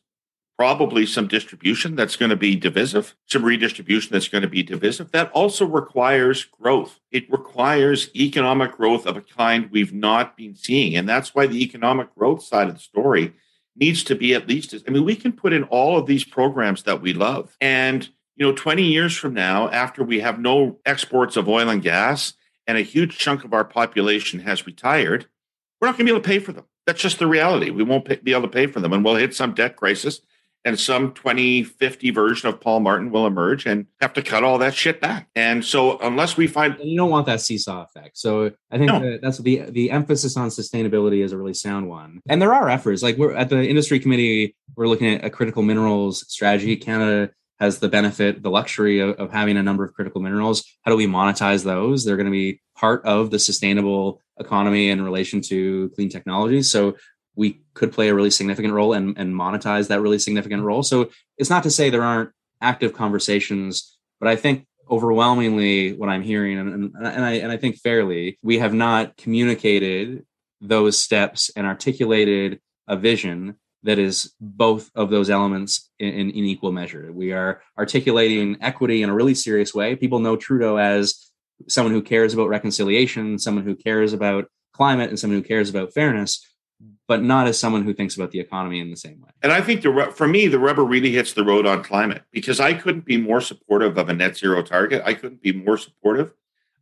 Speaker 2: probably some distribution that's going to be divisive, some redistribution that's going to be divisive. That also requires growth. It requires economic growth of a kind we've not been seeing. And that's why the economic growth side of the story needs to be at least as, I mean, we can put in all of these programs that we love. And, you know, 20 years from now, after we have no exports of oil and gas and a huge chunk of our population has retired, we're not going to be able to pay for them. That's just the reality. We won't pay, be able to pay for them and we'll hit some debt crisis and some 2050 version of Paul Martin will emerge and have to cut all that shit back. And so unless we find
Speaker 1: you don't want that seesaw effect. So I think no. that that's the the emphasis on sustainability is a really sound one. And there are efforts like we're at the industry committee we're looking at a critical minerals strategy. Canada has the benefit, the luxury of, of having a number of critical minerals. How do we monetize those? They're going to be part of the sustainable economy in relation to clean technologies. So we could play a really significant role and, and monetize that really significant role. So it's not to say there aren't active conversations, but I think overwhelmingly what I'm hearing, and, and, and I and I think fairly, we have not communicated those steps and articulated a vision that is both of those elements in, in, in, equal measure. We are articulating equity in a really serious way. People know Trudeau as someone who cares about reconciliation, someone who cares about climate, and someone who cares about fairness but not as someone who thinks about the economy in the same way.
Speaker 2: And I think the for me, the rubber really hits the road on climate because I couldn't be more supportive of a net zero target. I couldn't be more supportive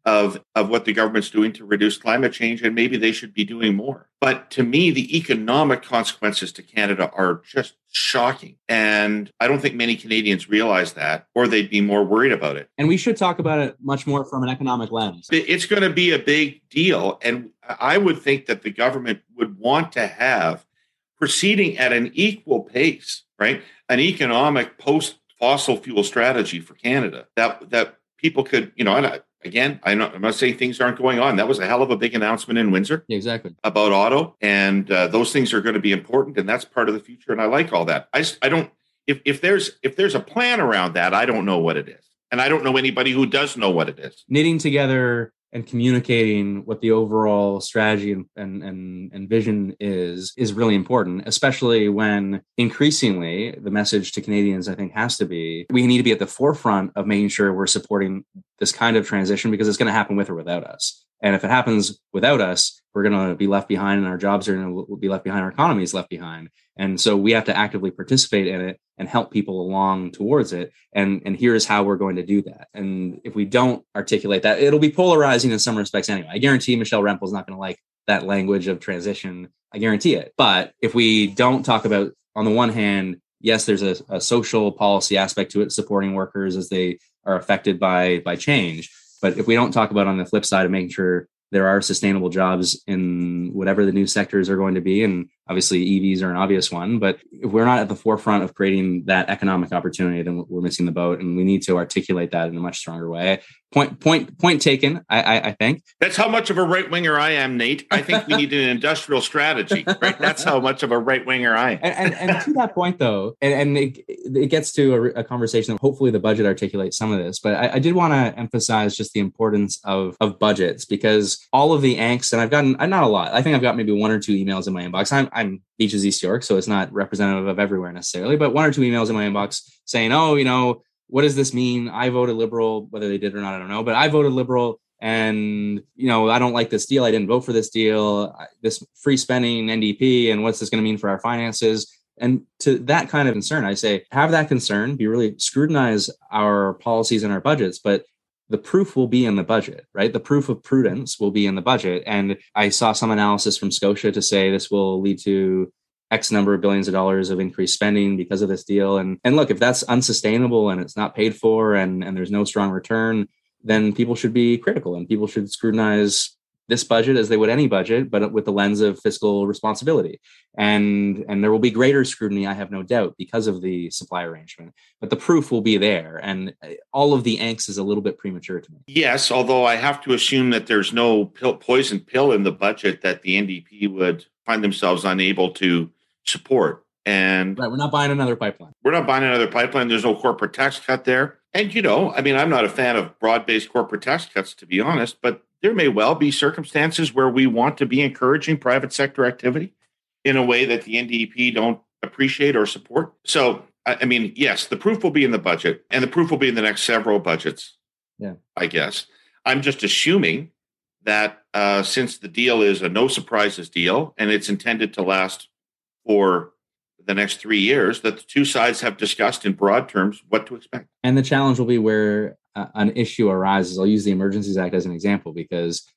Speaker 2: of of what the government's doing to reduce climate change and maybe they should be doing more. But to me the economic consequences to canada are just shocking. And i don't think many canadians realize that or they'd be more worried about it.
Speaker 1: And we should talk about it much more from an economic lens.
Speaker 2: It's going to be a big deal and i would think that the government would want to have proceeding at an equal pace right? An economic post fossil fuel strategy for canada that that people could you know and I, again, I'm not, I'm not saying things aren't going on. That was a hell of a big announcement in Windsor.
Speaker 1: Exactly.
Speaker 2: About auto. And uh, those things are going to be important. And that's part of the future. And I like all that. I, I don't, if, if there's, if there's a plan around that, I don't know what it is. And I don't know anybody who does know what it is.
Speaker 1: Knitting together and communicating what the overall strategy and, and, and, vision is is really important especially when increasingly the message to canadians i think has to be we need to be at the forefront of making sure we're supporting this kind of transition because it's going to happen with or without us and if it happens without us, we're going to be left behind and our jobs are going to be left behind. Our economy is left behind. And so we have to actively participate in it and help people along towards it. And, and here's how we're going to do that. And if we don't articulate that, it'll be polarizing in some respects anyway. I guarantee Michelle Rempel is not going to like that language of transition. I guarantee it. But if we don't talk about, on the one hand, yes, there's a, a social policy aspect to it, supporting workers as they are affected by by change but if we don't talk about on the flip side of making sure there are sustainable jobs in whatever the new sectors are going to be, and obviously EVs are an obvious one, but if we're not at the forefront of creating that economic opportunity, then we're missing the boat, and we need to articulate that in a much stronger way. Point, point, point taken. I, I, I think
Speaker 2: that's how much of a right winger I am, Nate. I think we need an industrial strategy. Right, that's how much of a right winger I am.
Speaker 1: And, and, and, to that point, though, and, and it, it, gets to a, a, conversation. Hopefully, the budget articulates some of this, but I, I did want to emphasize just the importance of of budgets because all of the angst, and I've gotten uh, not a lot. I think I've got maybe one or two emails in my inbox. I'm, I'm Beaches East York, so it's not representative of everywhere necessarily, but one or two emails in my inbox saying, "Oh, you know, what does this mean? I voted liberal, whether they did or not, I don't know, but I voted liberal." And you know, I don't like this deal. I didn't vote for this deal. This free spending NDP, and what's this going to mean for our finances? And to that kind of concern, I say have that concern, be really scrutinize our policies and our budgets, but the proof will be in the budget, right? The proof of prudence will be in the budget. And I saw some analysis from Scotia to say this will lead to X number of billions of dollars of increased spending because of this deal. And and look, if that's unsustainable and it's not paid for and, and there's no strong return, then people should be critical and people should scrutinize this budget as they would any budget, but with the lens of fiscal responsibility. And and there will be greater scrutiny, I have no doubt, because of the supply arrangement. But the proof will be there, and uh, all of the angst is a little bit premature to me.
Speaker 2: Yes, although I have to assume that there's no pill, poison pill in the budget that the NDP would find themselves unable to support. And
Speaker 1: right, we're not buying another pipeline.
Speaker 2: We're not buying another pipeline. There's no corporate tax cut there. And you know, I mean, I'm not a fan of broad-based corporate tax cuts, to be honest, but there may well be circumstances where we want to be encouraging private sector activity in a way that the NDP don't appreciate or support. So, I mean, yes, the proof will be in the budget, and the proof will be in the next several budgets.
Speaker 1: Yeah,
Speaker 2: I guess. I'm just assuming that uh, since the deal is a no surprises deal and it's intended to last for the next three years, that the two sides have discussed in broad terms what to expect.
Speaker 1: And the challenge will be where uh, an issue arises, I'll use the Emergencies Act as an example because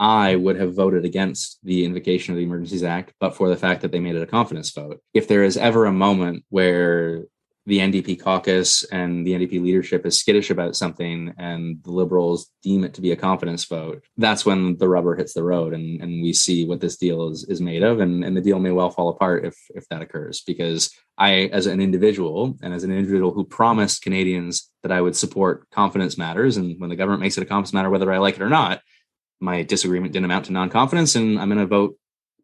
Speaker 1: I would have voted against the invocation of the Emergencies Act, but for the fact that they made it a confidence vote. If there is ever a moment where the NDP caucus and the NDP leadership is skittish about something and the liberals deem it to be a confidence vote, that's when the rubber hits the road and, and we see what this deal is, is made of. And, and the deal may well fall apart if, if that occurs. Because I, as an individual and as an individual who promised Canadians that I would support confidence matters, and when the government makes it a confidence matter, whether I like it or not, my disagreement didn't amount to non confidence, and I'm going to vote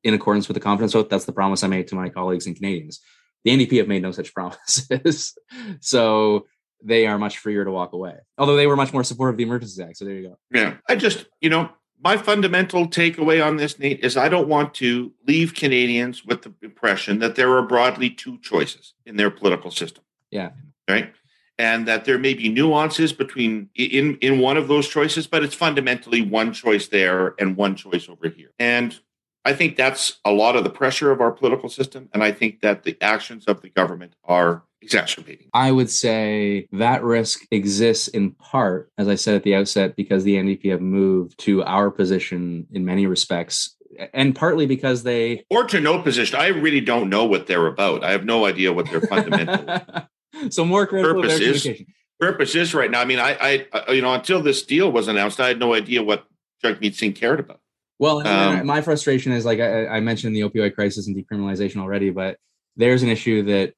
Speaker 1: in accordance with the confidence vote. That's the promise I made to my colleagues and Canadians. The NDP have made no such promises. so they are much freer to walk away. Although they were much more supportive of the Emergency Act. So there you go.
Speaker 2: Yeah. I just, you know, my fundamental takeaway on this, Nate, is I don't want to leave Canadians with the impression that there are broadly two choices in their political system.
Speaker 1: Yeah.
Speaker 2: Right. And that there may be nuances between in in one of those choices, but it's fundamentally one choice there and one choice over here. And I think that's a lot of the pressure of our political system. And I think that the actions of the government are exacerbating.
Speaker 1: I would say that risk exists in part, as I said at the outset, because the NDP have moved to our position in many respects and partly because they
Speaker 2: or to no position. I really don't know what they're about. I have no idea what their fundamental
Speaker 1: so more critical
Speaker 2: purpose is. Purpose is right now. I mean, I, I, uh, you know, until this deal was announced, I had no idea what Jagmeet Singh cared about.
Speaker 1: Well, um, my frustration is like I, I mentioned the opioid crisis and decriminalization already, but there's an issue that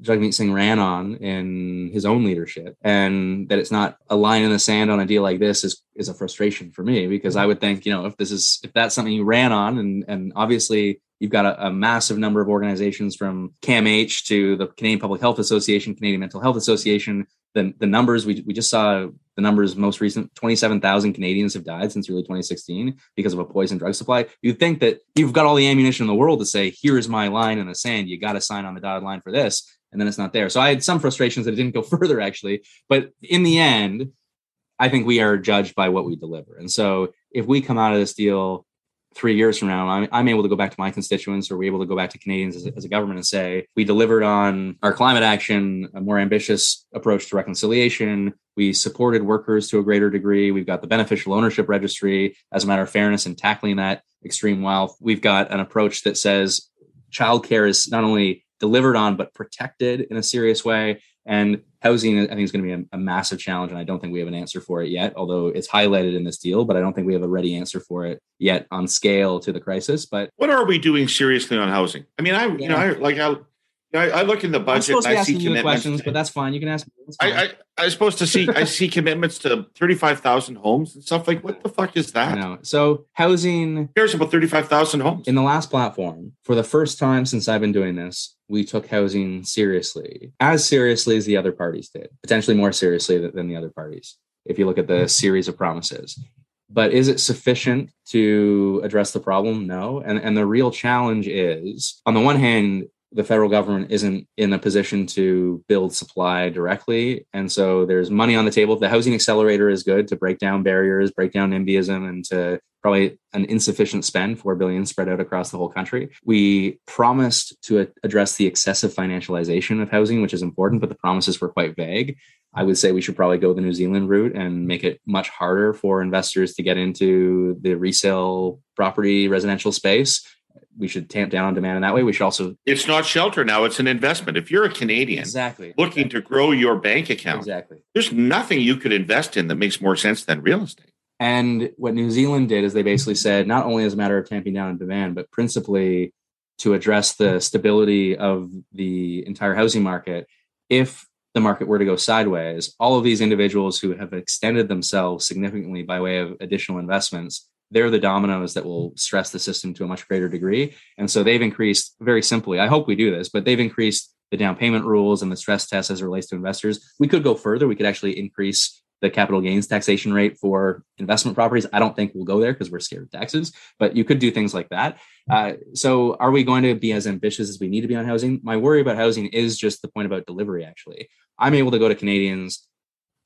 Speaker 1: Jagmeet Singh ran on in his own leadership, and that it's not a line in the sand on a deal like this is is a frustration for me because I would think you know if this is if that's something you ran on, and and obviously you've got a, a massive number of organizations from CAMH to the Canadian Public Health Association, Canadian Mental Health Association. The the numbers we we just saw the numbers most recent 27,000 Canadians have died since early 2016 because of a poison drug supply. You'd think that you've got all the ammunition in the world to say, here's my line in the sand. You got to sign on the dotted line for this and then it's not there. So I had some frustrations that it didn't go further actually, but in the end, I think we are judged by what we deliver. And so if we come out of this deal three years from now, I'm, I'm able to go back to my constituents or we're able to go back to Canadians as a, as a government and say, we delivered on our climate action, a more ambitious approach to reconciliation. We supported workers to a greater degree. We've got the beneficial ownership registry as a matter of fairness in tackling that extreme wealth. We've got an approach that says childcare is not only delivered on but protected in a serious way. And housing, I think, is going to be a, a, massive challenge, and I don't think we have an answer for it yet. Although it's highlighted in this deal, but I don't think we have a ready answer for it yet on scale to the crisis. But
Speaker 2: what are we doing seriously on housing? I mean, I yeah. you know, I like how I, I, look in the budget.
Speaker 1: i
Speaker 2: see
Speaker 1: you questions, but that's fine. You can ask. Me.
Speaker 2: I, I I was supposed to see I see commitments to thirty five thousand homes and stuff like. What the fuck is that?
Speaker 1: know. So housing.
Speaker 2: There's about thirty five thousand homes
Speaker 1: in the last platform. For the first time since I've been doing this, we took housing seriously, as seriously as the other parties did, potentially more seriously than the other parties. If you look at the hmm. series of promises. But is it sufficient to address the problem? No. And, and the real challenge is, on the one hand, the federal government isn't in a position to build supply directly. And so there's money on the table. The housing accelerator is good to break down barriers, break down NIMBYism, and to probably an insufficient spend, four billion spread out across the whole country. We promised to address the excessive financialization of housing, which is important, but the promises were quite vague. I would say we should probably go the New Zealand route and make it much harder for investors to get into the resale property residential space we should tamp down on demand in that way. We should also.
Speaker 2: It's not shelter now; it's an investment. If you're a Canadian,
Speaker 1: exactly
Speaker 2: looking
Speaker 1: exactly.
Speaker 2: to grow your bank account,
Speaker 1: exactly,
Speaker 2: there's nothing you could invest in that makes more sense than real estate.
Speaker 1: And what New Zealand did is they basically said not only as a matter of tamping down on demand, but principally to address the stability of the entire housing market. If the market were to go sideways, all of these individuals who have extended themselves significantly by way of additional investments they're the dominoes that will stress the system to a much greater degree. And so they've increased very simply. I hope we do this, but they've increased the down payment rules and the stress tests as it relates to investors. We could go further. We could actually increase the capital gains taxation rate for investment properties. I don't think we'll go there because we're scared of taxes, but you could do things like that. Uh, so, are we going to be as ambitious as we need to be on housing? My worry about housing is just the point about delivery, actually. I'm able to go to Canadians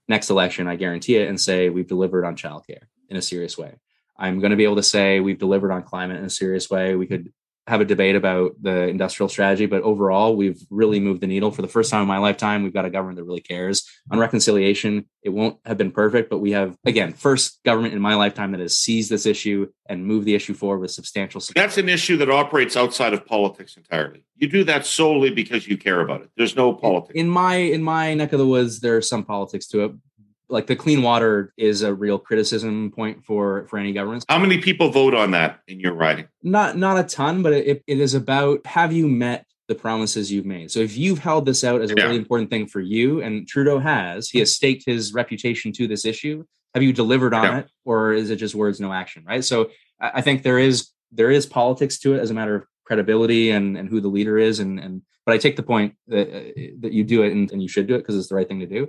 Speaker 1: next election, I guarantee it, and say we've delivered on childcare in a serious way. I'm going to be able to say we've delivered on climate in a serious way. We could have a debate about the industrial strategy, but overall, we've really moved the needle. For the first time in my lifetime, we've got a government that really cares. On reconciliation, it won't have been perfect, but we have, again, first government in my lifetime that has seized this issue and moved the issue forward with substantial
Speaker 2: support. That's an issue that operates outside of politics entirely. You do that solely because you care about it. There's no politics.
Speaker 1: In my in my neck of the woods, there's some politics to it, like the clean water is a real criticism point for for any governments.
Speaker 2: How many people vote on that in your riding?
Speaker 1: Not not a ton, but it, it is about have you met the promises you've made. So if you've held this out as a yeah. really important thing for you, and Trudeau has, he has staked his reputation to this issue. Have you delivered on yeah. it, or is it just words, no action? Right. So I, I think there is there is politics to it as a matter of credibility and and who the leader is, and and but I take the point that uh, that you do it and, and you should do it because it's the right thing to do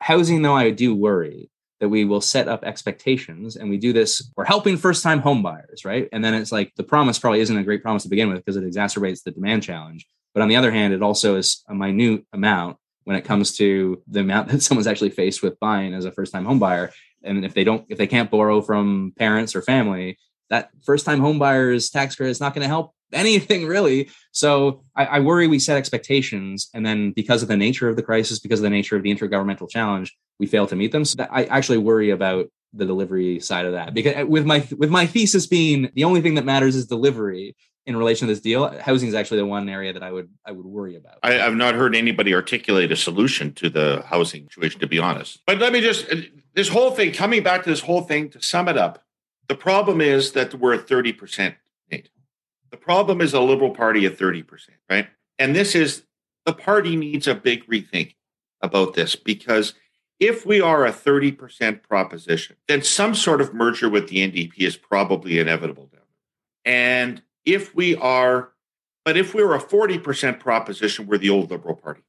Speaker 1: housing though i do worry that we will set up expectations and we do this we're helping first time home buyers right? And then it's like the promise probably isn't a great promise to begin with because it exacerbates the demand challenge. But on the other hand it also is a minute amount when it comes to the amount that someone's actually faced with buying as a first time home buyer and if they don't if they can't borrow from parents or family that first time home buyers tax credit is not going to help anything really. So I, I, worry we set expectations, and then because of the nature of the crisis, because of the nature of the intergovernmental challenge, we fail to meet them. So I actually worry about the delivery side of that because uh, with my with my thesis being the only thing that matters is delivery in relation to this deal housing is actually the one area that i would i would worry about
Speaker 2: I, have not heard anybody articulate a solution to the housing situation to be honest but let me just uh, this whole thing coming back to this whole thing to sum it up the problem is that we're at 30% Nate. The problem is a liberal party at 30% right and this is the party needs a big rethink about this because if we are a 30% proposition, then some sort of merger with the NDP is probably inevitable. And if we are, but if we're a 40% proposition, we're the old Liberal Party.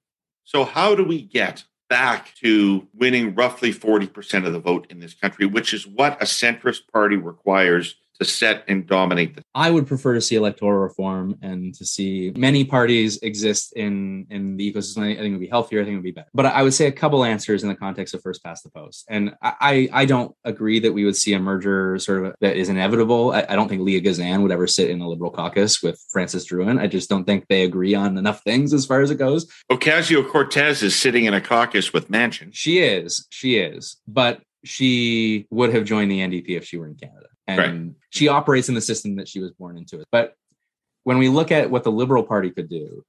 Speaker 2: So, how do we get back to winning roughly 40% of the vote in this country, which is what a centrist party requires set and dominate the
Speaker 1: I would prefer to see electoral reform and to see many parties exist in in the ecosystem. I think it would be healthier. I think it would be better. But I would say a couple answers in the context of first past the post. And I I don't agree that we would see a merger sort of that is inevitable. I, I don't think Leah Gazan would ever sit in a liberal caucus with Francis Drouin. I just don't think they agree on enough things as far as it goes.
Speaker 2: Ocasio Cortez is sitting in a caucus with Manchin.
Speaker 1: She is. She is. But she would have joined the NDP if she were in Canada and right. she operates in the system that she was born into. But when we look at what the Liberal Party could do,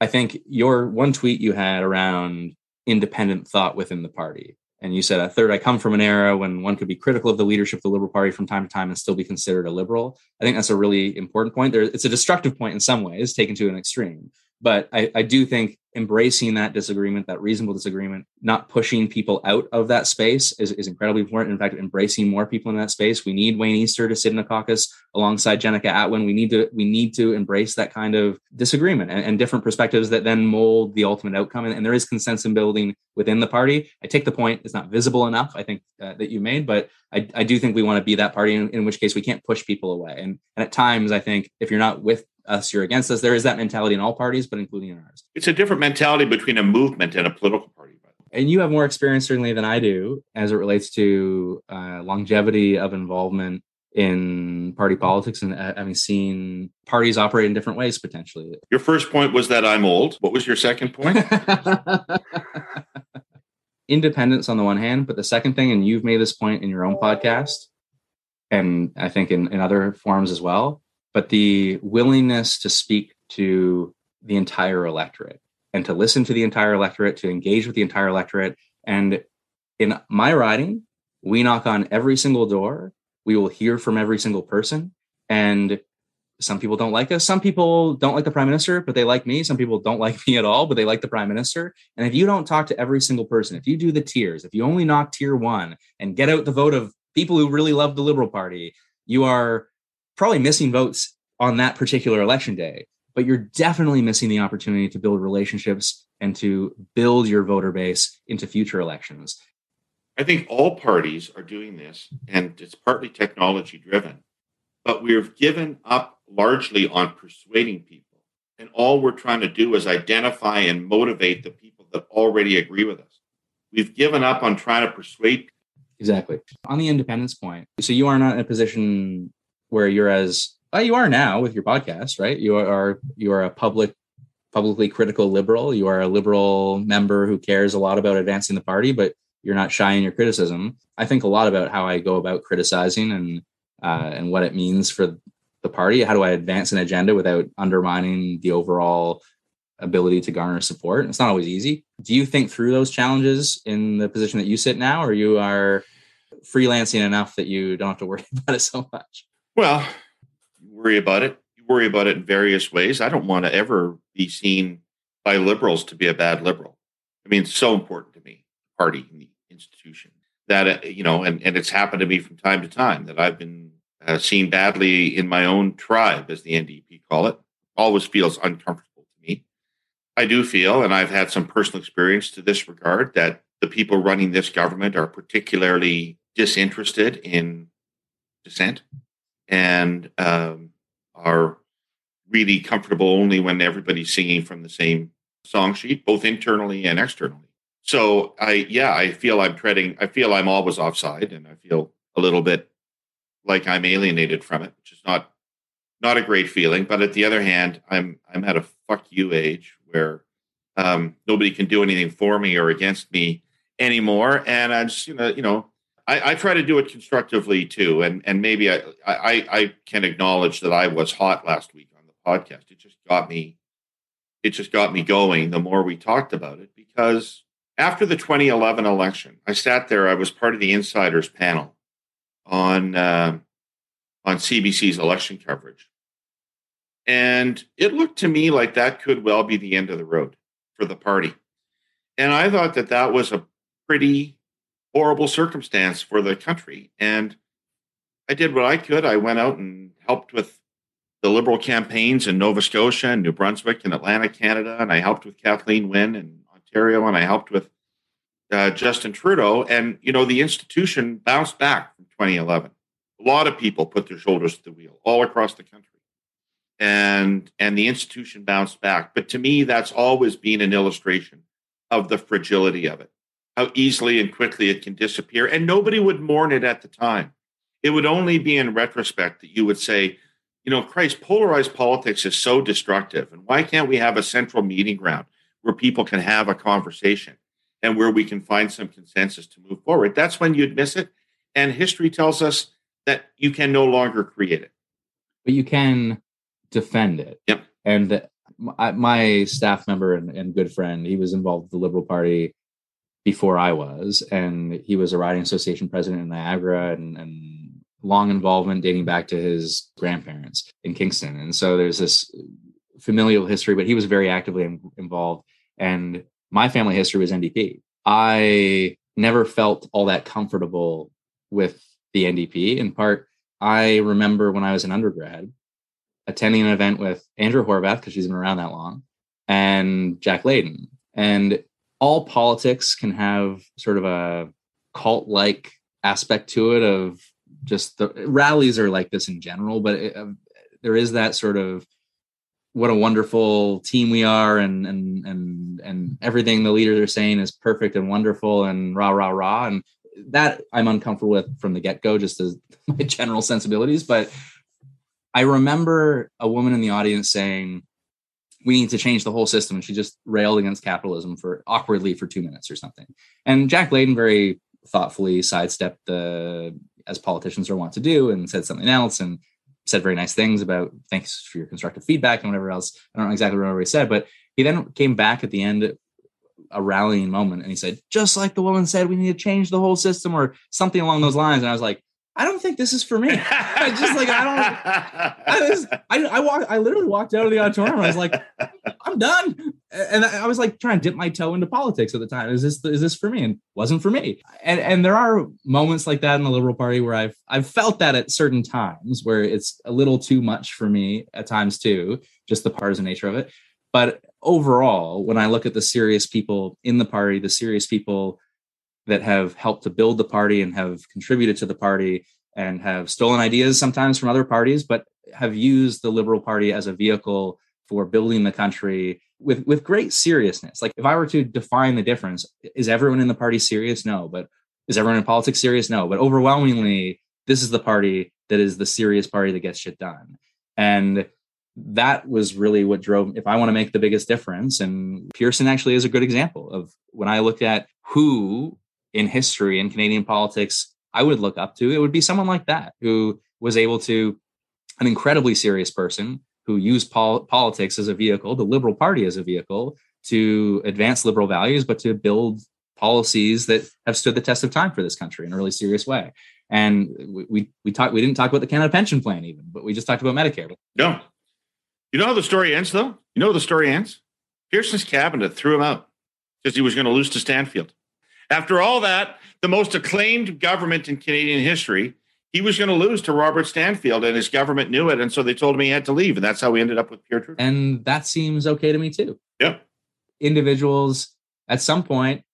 Speaker 1: I think your one tweet you had around independent thought within the party. And you said, a third, I come from an era when one could be critical of the leadership of the Liberal Party from time to time and still be considered a liberal. I think that's a really important point. There, it's a destructive point in some ways, taken to an extreme. But I, I do think embracing that disagreement, that reasonable disagreement, not pushing people out of that space is, is incredibly important. In fact, embracing more people in that space. We need Wayne Easter to sit in a caucus alongside Jenica Atwin. We need to we need to embrace that kind of disagreement and, and different perspectives that then mold the ultimate outcome. And, and, there is consensus building within the party. I take the point; it's not visible enough. I think uh, that you made, but I, I do think we want to be that party. In, in which case, we can't push people away. And, and at times, I think if you're not with us, you're against us. There is that mentality in all parties, but including in ours.
Speaker 2: It's a different mentality between a movement and a political party.
Speaker 1: And you have more experience certainly than I do as it relates to uh, longevity of involvement in party politics and uh, having seen parties operate in different ways potentially.
Speaker 2: Your first point was that I'm old. What was your second point?
Speaker 1: Independence on the one hand, but the second thing, and you've made this point in your own podcast, and I think in, in other forums as well, but the willingness to speak to the entire electorate and to listen to the entire electorate, to engage with the entire electorate. And in my riding, we knock on every single door. We will hear from every single person. And some people don't like us. Some people don't like the prime minister, but they like me. Some people don't like me at all, but they like the prime minister. And if you don't talk to every single person, if you do the tiers, if you only knock tier one and get out the vote of people who really love the Liberal Party, you are probably missing votes on that particular election day, but you're definitely missing the opportunity to build relationships and to build your voter base into future elections.
Speaker 2: I think all parties are doing this, and it's partly technology driven, but we've given up largely on persuading people. And all we're trying to do is identify and motivate the people that already agree with us. We've given up on trying to persuade.
Speaker 1: Exactly. On the independence point, so you are not in a position where you're as uh, you are now with your podcast, right? You are you are a public publicly critical liberal. You are a liberal member who cares a lot about advancing the party, but you're not shy in your criticism. I think a lot about how I go about criticizing and uh, and what it means for the party. How do I advance an agenda without undermining the overall ability to garner support? It's not always easy. Do you think through those challenges in the position that you sit now, or you are freelancing enough that you don't have to worry about it so much?
Speaker 2: Well, you worry about it. You worry about it in various ways. I don't want to ever be seen by liberals to be a bad liberal. I mean, it's so important to me, the party and the institution, that, uh, you know, and, and it's happened to me from time to time that I've been uh, seen badly in my own tribe, as the NDP call it. Always feels uncomfortable to me. I do feel, and I've had some personal experience to this regard, that the people running this government are particularly disinterested in dissent and um, are really comfortable only when everybody's singing from the same song sheet, both internally and externally. So I, yeah, I feel I'm treading. I feel I'm always offside, and I feel a little bit like I'm alienated from it, which is not not a great feeling. But at the other hand, I'm I'm at a fuck you age where um, nobody can do anything for me or against me anymore, and I just you know you know I, I, try to do it constructively too, and and maybe I, I I can acknowledge that I was hot last week on the podcast. It just got me, it just got me going. The more we talked about it, because after the 2011 election, I sat there. I was part of the insiders panel on uh, on CBC's election coverage, and it looked to me like that could well be the end of the road for the party. And I thought that that was a pretty horrible circumstance for the country. And I did what I could. I went out and helped with the Liberal campaigns in Nova Scotia and New Brunswick and Atlantic, Canada. And I helped with Kathleen Wynne in Ontario. And I helped with uh, Justin Trudeau. And, you know, the institution bounced back from 2011. A lot of people put their shoulders to the wheel all across the country. And and the institution bounced back. But to me, that's always been an illustration of the fragility of it how easily and quickly it can disappear. And nobody would mourn it at the time. It would only be in retrospect that you would say, you know, Christ, polarized politics is so destructive. And why can't we have a central meeting ground where people can have a conversation and where we can find some consensus to move forward? That's when you'd miss it. And history tells us that you can no longer create it.
Speaker 1: But you can defend it.
Speaker 2: Yep.
Speaker 1: And my staff member and, and good friend, he was involved with the Liberal Party before I was, and he was a riding association president in Niagara and, and long involvement dating back to his grandparents in Kingston. And so there's this familial history, but he was very actively involved. And my family history was NDP. I never felt all that comfortable with the NDP. In part, I remember when I was an undergrad attending an event with Andrea Horwath, because she's been around that long, and Jack Layton. And all politics can have sort of a cult like aspect to it of just the rallies are like this in general but it, uh, there is that sort of what a wonderful team we are and and and and everything the leaders are saying is perfect and wonderful and rah rah rah and that I'm uncomfortable with from the get go just as my general sensibilities but I remember a woman in the audience saying we need to change the whole system. And she just railed against capitalism for awkwardly for two minutes or something. And Jack Layton very thoughtfully sidestepped the, as politicians are wont to do, and said something else and said very nice things about thanks for your constructive feedback and whatever else. I don't know exactly what he said, but he then came back at the end, a rallying moment, and he said, just like the woman said, we need to change the whole system or something along those lines. And I was like, I don't think this is for me. I just like I don't. I just I I walked. I literally walked out of the auditorium. I was like, I'm done. And I was like trying to dip my toe into politics at the time. Is this is this for me? And wasn't for me. And and there are moments like that in the Liberal Party where I've I've felt that at certain times where it's a little too much for me at times too. Just the partisan nature of it. But overall, when I look at the serious people in the party, the serious people that have helped to build the party and have contributed to the party and have stolen ideas sometimes from other parties, but have used the Liberal Party as a vehicle for building the country with with great seriousness. Like if I were to define the difference, is everyone in the party serious? No, but is everyone in politics serious? No, but overwhelmingly, this is the party that is the serious party that gets shit done. And that was really what drove if I want to make the biggest difference. And Pearson actually is a good example of when I looked at who in history in Canadian politics I would look up to, it would be someone like that who was able to, an incredibly serious person who used pol- politics as a vehicle, the Liberal Party as a vehicle to advance liberal values, but to build policies that have stood the test of time for this country in a really serious way. And we we, we talked we didn't talk about the Canada Pension Plan even, but we just talked about Medicare.
Speaker 2: No, you know how the story ends though. You know how the story ends. Pearson's cabinet threw him out because he was going to lose to Stanfield. After all that, the most acclaimed government in Canadian history, he was going to lose to Robert Stanfield, and his government knew it, and so they told him he had to leave, and that's how we ended up with Pierre Trudeau.
Speaker 1: And that seems okay to me too.
Speaker 2: Yeah,
Speaker 1: individuals at some point,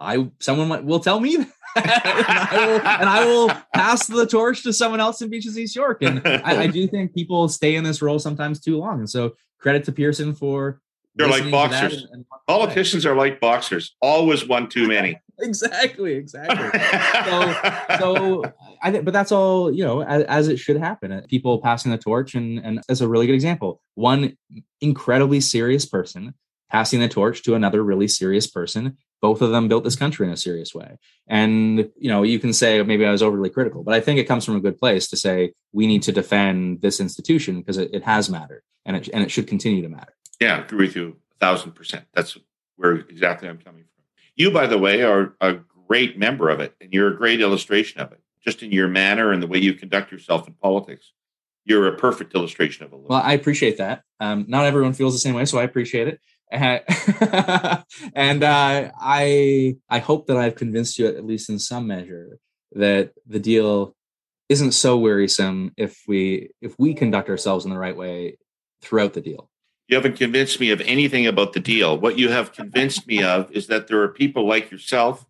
Speaker 1: I someone will tell me and, I will, and I will pass the torch to someone else in Beaches East York. And I, I do think people stay in this role sometimes too long, and so credit to Pearson for
Speaker 2: They're like
Speaker 1: listening to that
Speaker 2: boxers.
Speaker 1: and- and.
Speaker 2: Politicians are like boxers. Always one too many.
Speaker 1: exactly, exactly. so so I think, but that's all you know, as, as it should happen. Uh, People passing the torch, and and that's a really good example. One incredibly serious person passing the torch to another really serious person. Both of them built this country in a serious way, and you know, you can say maybe I was overly critical, but I think it comes from a good place to say we need to defend this institution because it, it has mattered, and it and it should continue to matter.
Speaker 2: Yeah, I agree with you a thousand percent. That's where exactly I'm coming from. You, by the way, are a great member of it, and you're a great illustration of it. Just in your manner and the way you conduct yourself in politics, you're a perfect illustration of a
Speaker 1: Well, I appreciate that. Um, not everyone feels the same way, so I appreciate it. And uh, I I hope that I've convinced you, at least in some measure, that the deal isn't so wearisome if we if we conduct ourselves in the right way throughout the deal.
Speaker 2: You haven't convinced me of anything about the deal. What you have convinced me of is that there are people like yourself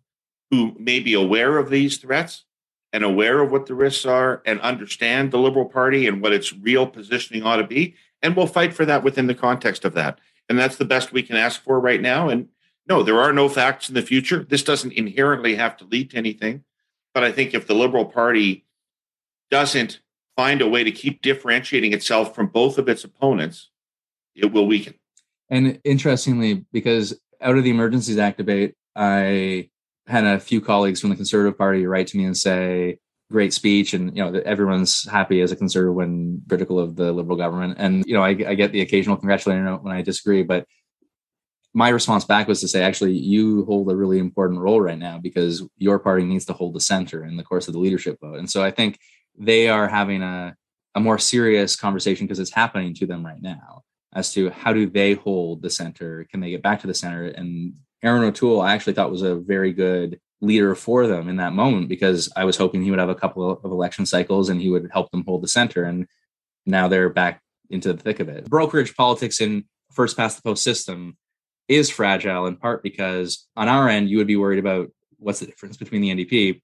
Speaker 2: who may be aware of these threats and aware of what the risks are and understand the Liberal Party and what its real positioning ought to be. And we'll fight for that within the context of that. And that's the best we can ask for right now. And no, there are no facts in the future. This doesn't inherently have to lead to anything. But I think if the Liberal Party doesn't find a way to keep differentiating itself from both of its opponents, it will weaken.
Speaker 1: And interestingly, because out of the Emergencies Act debate, I had a few colleagues from the Conservative Party write to me and say, "Great speech," and you know everyone's happy as a conservative when critical of the Liberal government. And you know, I, I get the occasional congratulatory note when I disagree, but my response back was to say, actually, you hold a really important role right now because your party needs to hold the center in the course of the leadership vote. And so I think they are having a a more serious conversation because it's happening to them right now as to how do they hold the center? Can they get back to the center? And Erin O'Toole, I actually thought was a very good leader for them in that moment because I was hoping he would have a couple of election cycles and he would help them hold the center. And now they're back into the thick of it. Brokerage politics in first past the post system is fragile in part because on our end, you would be worried about what's the difference between the NDP.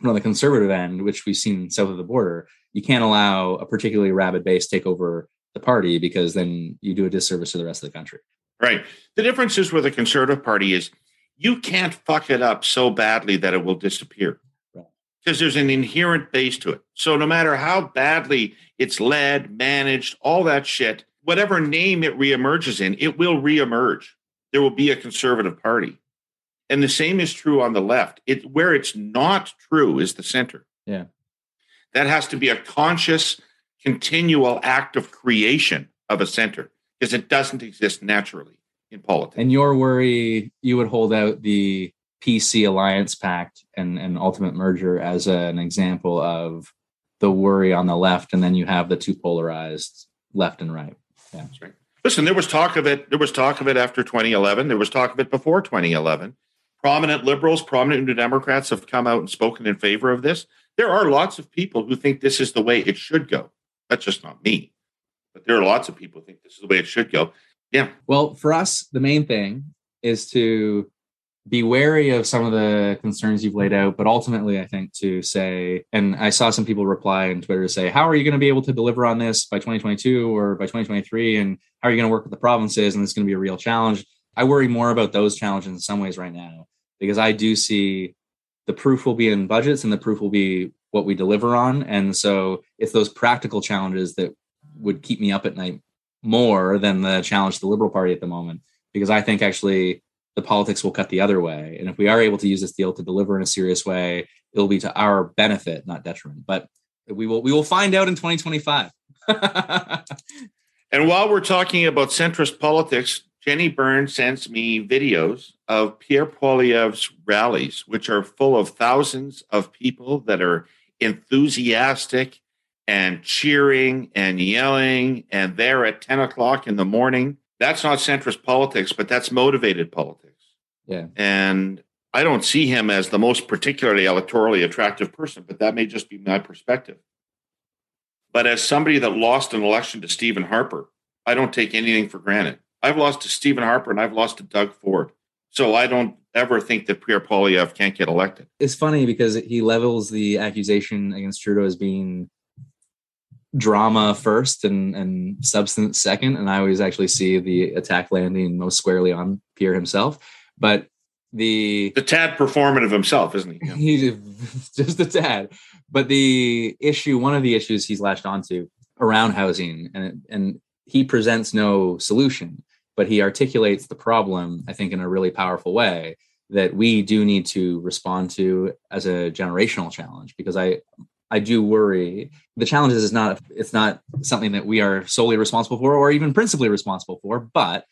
Speaker 1: But on the conservative end, which we've seen south of the border, you can't allow a particularly rabid base take over the party because then you do a disservice to the rest of the country.
Speaker 2: Right. The difference is with the Conservative Party is you can't fuck it up so badly that it will disappear.
Speaker 1: Right.
Speaker 2: Because there's an inherent base to it. So no matter how badly it's led, managed, all that shit, whatever name it reemerges in, it will reemerge. There will be a conservative party. And the same is true on the left. It where it's not true is the center.
Speaker 1: Yeah.
Speaker 2: That has to be a conscious, continual act of creation of a center because it doesn't exist naturally in politics.
Speaker 1: And your worry, you would hold out the PC Alliance Pact and, and ultimate merger as a- an example of the worry on the left, and then you have the two polarized left and right.
Speaker 2: That's right. Listen, there was talk of it. There was talk of it after 2011. There was talk of it before 2011. Prominent liberals, prominent New Democrats have come out and spoken in favor of this. There are lots of people who think this is the way it should go. That's just not me, but there are lots of people who think this is the way it should go. Yeah,
Speaker 1: Well, for us, the main thing is to be wary of some of the concerns you've laid out, but ultimately, I think to say, and I saw some people reply on Twitter to say, how are you going to be able to deliver on this by 2022 or by 2023? And how are you going to work with the provinces? And it's going to be a real challenge. I worry more about those challenges in some ways right now because I do see the proof will be in budgets and the proof will be what we deliver on. And so it's those practical challenges that would keep me up at night more than the challenge to the Liberal Party at the moment, because I think actually the politics will cut the other way. And if we are able to use this deal to deliver in a serious way, it'll be to our benefit, not detriment. But we will we will find out in 2025.
Speaker 2: And while we're talking about centrist politics, Jenny Byrne sends me videos of Pierre Poilievre's rallies, which are full of thousands of people that are enthusiastic and cheering and yelling, and they're at 10 o'clock in the morning. That's not centrist politics, but that's motivated politics.
Speaker 1: yeah.
Speaker 2: And I don't see him as the most particularly electorally attractive person, but that may just be my perspective. But as somebody that lost an election to Stephen Harper, I don't take anything for granted. I've lost to Stephen Harper and I've lost to Doug Ford. So I don't ever think that Pierre Poilievre can't get elected.
Speaker 1: It's funny because he levels the accusation against Trudeau as being drama first and and substance second, and I always actually see the attack landing most squarely on Pierre himself. But the
Speaker 2: the tad performative himself, isn't he?
Speaker 1: He's just a tad. But the issue, one of the issues he's latched onto around housing, and and he presents no solution, but he articulates the problem, I think, in a really powerful way that we do need to respond to as a generational challenge. Because I I do worry the challenge is not it's not something that we are solely responsible for or even principally responsible for, but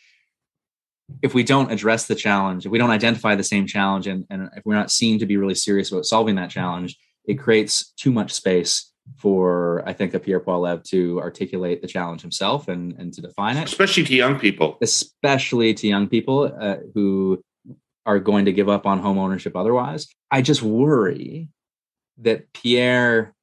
Speaker 1: if we don't address the challenge, if we don't identify the same challenge, and, and if we're not seen to be really serious about solving that challenge, it creates too much space for I think a Pierre Poilievre to articulate the challenge himself and and to define it,
Speaker 2: especially to young people,
Speaker 1: especially to young people uh, who are going to give up on home ownership otherwise. I just worry that Pierre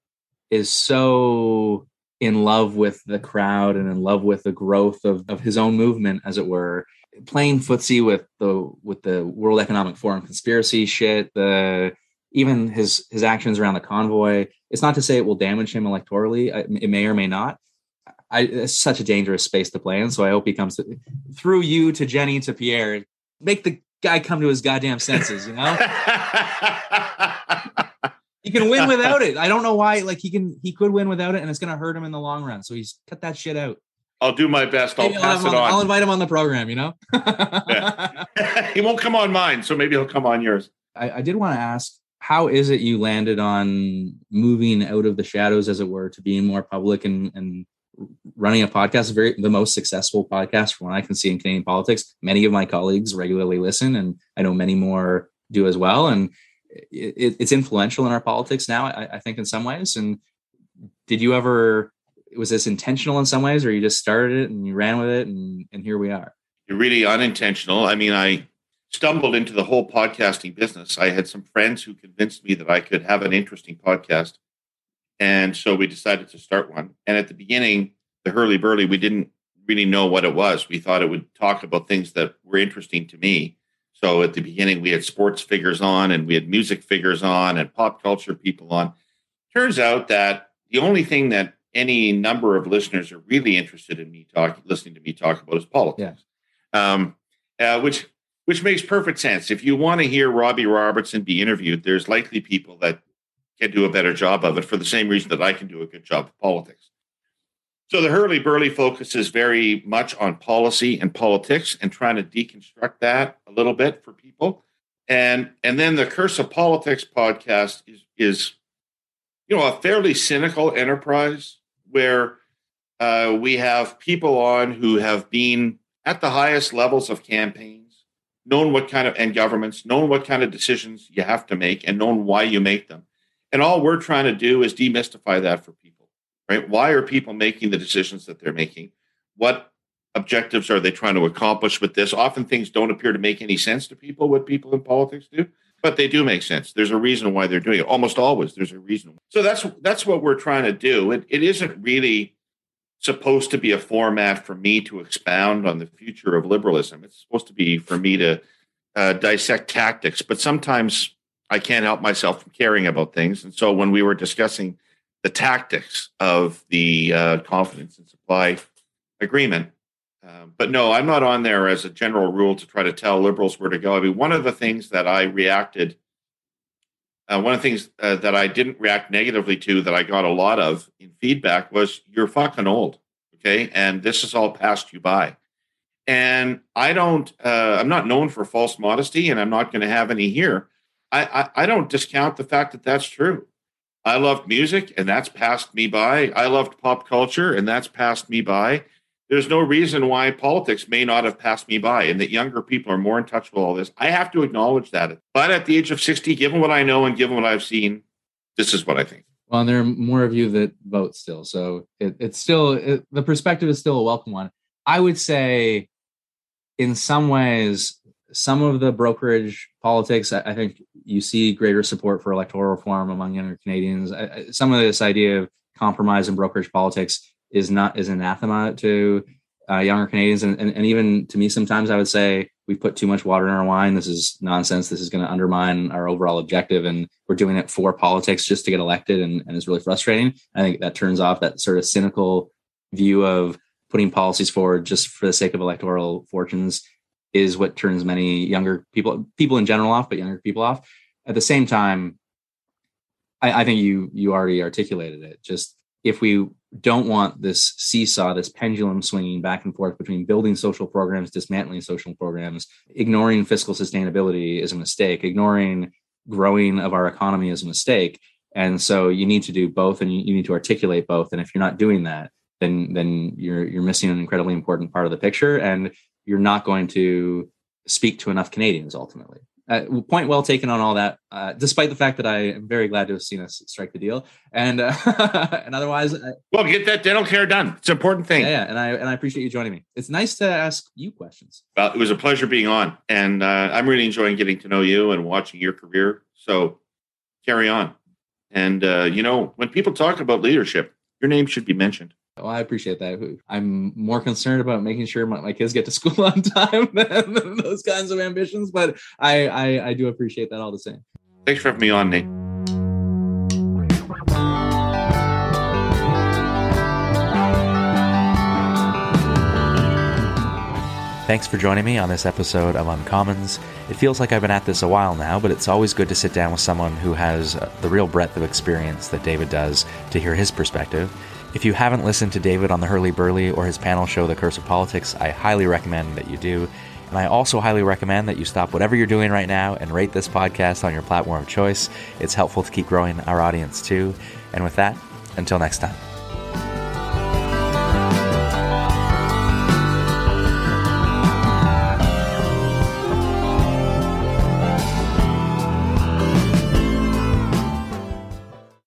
Speaker 1: is so in love with the crowd and in love with the growth of, of his own movement, as it were, playing footsie with the with the World Economic Forum conspiracy shit, the even his his actions around the convoy. It's not to say it will damage him electorally. Uh, it may or may not. I, it's such a dangerous space to play in. So I hope he comes to, through you to Jenny to Pierre. Make the guy come to his goddamn senses. You know. he can win without it. I don't know why. Like he can, he could win without it, and it's going to hurt him in the long run. So he's cut that shit out.
Speaker 2: I'll do my best. I'll maybe pass
Speaker 1: I'll
Speaker 2: it on.
Speaker 1: I'll invite him on the program. You know,
Speaker 2: he won't come on mine, so maybe he'll come on yours.
Speaker 1: I, I did want to ask, how is it you landed on moving out of the shadows, as it were, to being more public and and running a podcast? Very the most successful podcast from what I can see in Canadian politics. Many of my colleagues regularly listen, and I know many more do as well. And it, it's influential in our politics now. I, I think in some ways. And did you ever was this intentional in some ways or you just started it and you ran with it and and here we are
Speaker 2: really unintentional i mean i stumbled into the whole podcasting business. I had some friends who convinced me that i could have an interesting podcast and so we decided to start one. And at the beginning the Herle Burly we didn't really know what it was. We thought it would talk about things that were interesting to me. So at the beginning we had sports figures on and we had music figures on and pop culture people on. Turns out that the only thing that any number of listeners are really interested in me talking, listening to me talk about is politics. Yeah. Um, uh, which which makes perfect sense. If you want to hear Robbie Robertson be interviewed, there's likely people that can do a better job of it for the same reason that I can do a good job of politics. So the Herle Burly focuses very much on policy and politics and trying to deconstruct that a little bit for people. And and then the Curse of Politics podcast is is you know a fairly cynical enterprise where uh, we have people on who have been at the highest levels of campaigns, known what kind of and governments, known what kind of decisions you have to make, and known why you make them. And all we're trying to do is demystify that for people, right? Why are people making the decisions that they're making? What objectives are they trying to accomplish with this? Often things don't appear to make any sense to people, what people in politics do but they do make sense. There's a reason why they're doing it. Almost always, there's a reason. So that's that's what we're trying to do. It, it isn't really supposed to be a format for me to expound on the future of liberalism. It's supposed to be for me to uh, dissect tactics. But sometimes I can't help myself from caring about things. And so when we were discussing the tactics of the uh, confidence and supply agreement, um, but no, I'm not on there as a general rule to try to tell liberals where to go. I mean, one of the things that I reacted, uh, one of the things uh, that I didn't react negatively to that I got a lot of in feedback was you're fucking old. Okay. And this has all passed you by. And I don't, uh, I'm not known for false modesty and I'm not going to have any here. I, I, I don't discount the fact that that's true. I loved music and that's passed me by. I loved pop culture and that's passed me by there's no reason why politics may not have passed me by and that younger people are more in touch with all this. I have to acknowledge that. But at the age of 60, given what I know and given what I've seen, this is what I think.
Speaker 1: Well, there are more of you that vote still. So it, it's still, it, the perspective is still a welcome one. I would say, in some ways, some of the brokerage politics, I, I think you see greater support for electoral reform among younger Canadians. I, some of this idea of compromise in brokerage politics is not is anathema to uh, younger Canadians, and, and, and even to me, sometimes I would say we put too much water in our wine. This is nonsense. This is going to undermine our overall objective. And we're doing it for politics just to get elected. And, and it's really frustrating. I think that turns off that sort of cynical view of putting policies forward just for the sake of electoral fortunes is what turns many younger people, people in general off, but younger people off. At the same time, I, I think you you already articulated it. Just if we don't want this seesaw, this pendulum swinging back and forth between building social programs, dismantling social programs, ignoring fiscal sustainability is a mistake, ignoring growing of our economy is a mistake. And so you need to do both and you, need to articulate both. And if you're not doing that, then then you're you're missing an incredibly important part of the picture and you're not going to speak to enough Canadians ultimately uh, point well taken on all that. Uh, despite the fact that I am very glad to have seen us strike the deal, and uh, and otherwise, I,
Speaker 2: well, get that dental care done. It's an important thing.
Speaker 1: Yeah, yeah, and I and I appreciate you joining me. It's nice to ask you questions.
Speaker 2: Well, it was a pleasure being on, and uh, I'm really enjoying getting to know you and watching your career. So carry on, and uh, you know when people talk about leadership, your name should be mentioned.
Speaker 1: Well, I appreciate that. I'm more concerned about making sure my, my kids get to school on time than, than those kinds of ambitions, but I, I, I do appreciate that all the same.
Speaker 2: Thanks for having me on, Nate.
Speaker 3: Thanks for joining me on this episode of Uncommons. It feels like I've been at this a while now, but it's always good to sit down with someone who has the real breadth of experience that David does to hear his perspective. If you haven't listened to David on the Herle Burly or his panel show, The Curse of Politics, I highly recommend that you do. And I also highly recommend that you stop whatever you're doing right now and rate this podcast on your platform of choice. It's helpful to keep growing our audience too. And with that, until next time.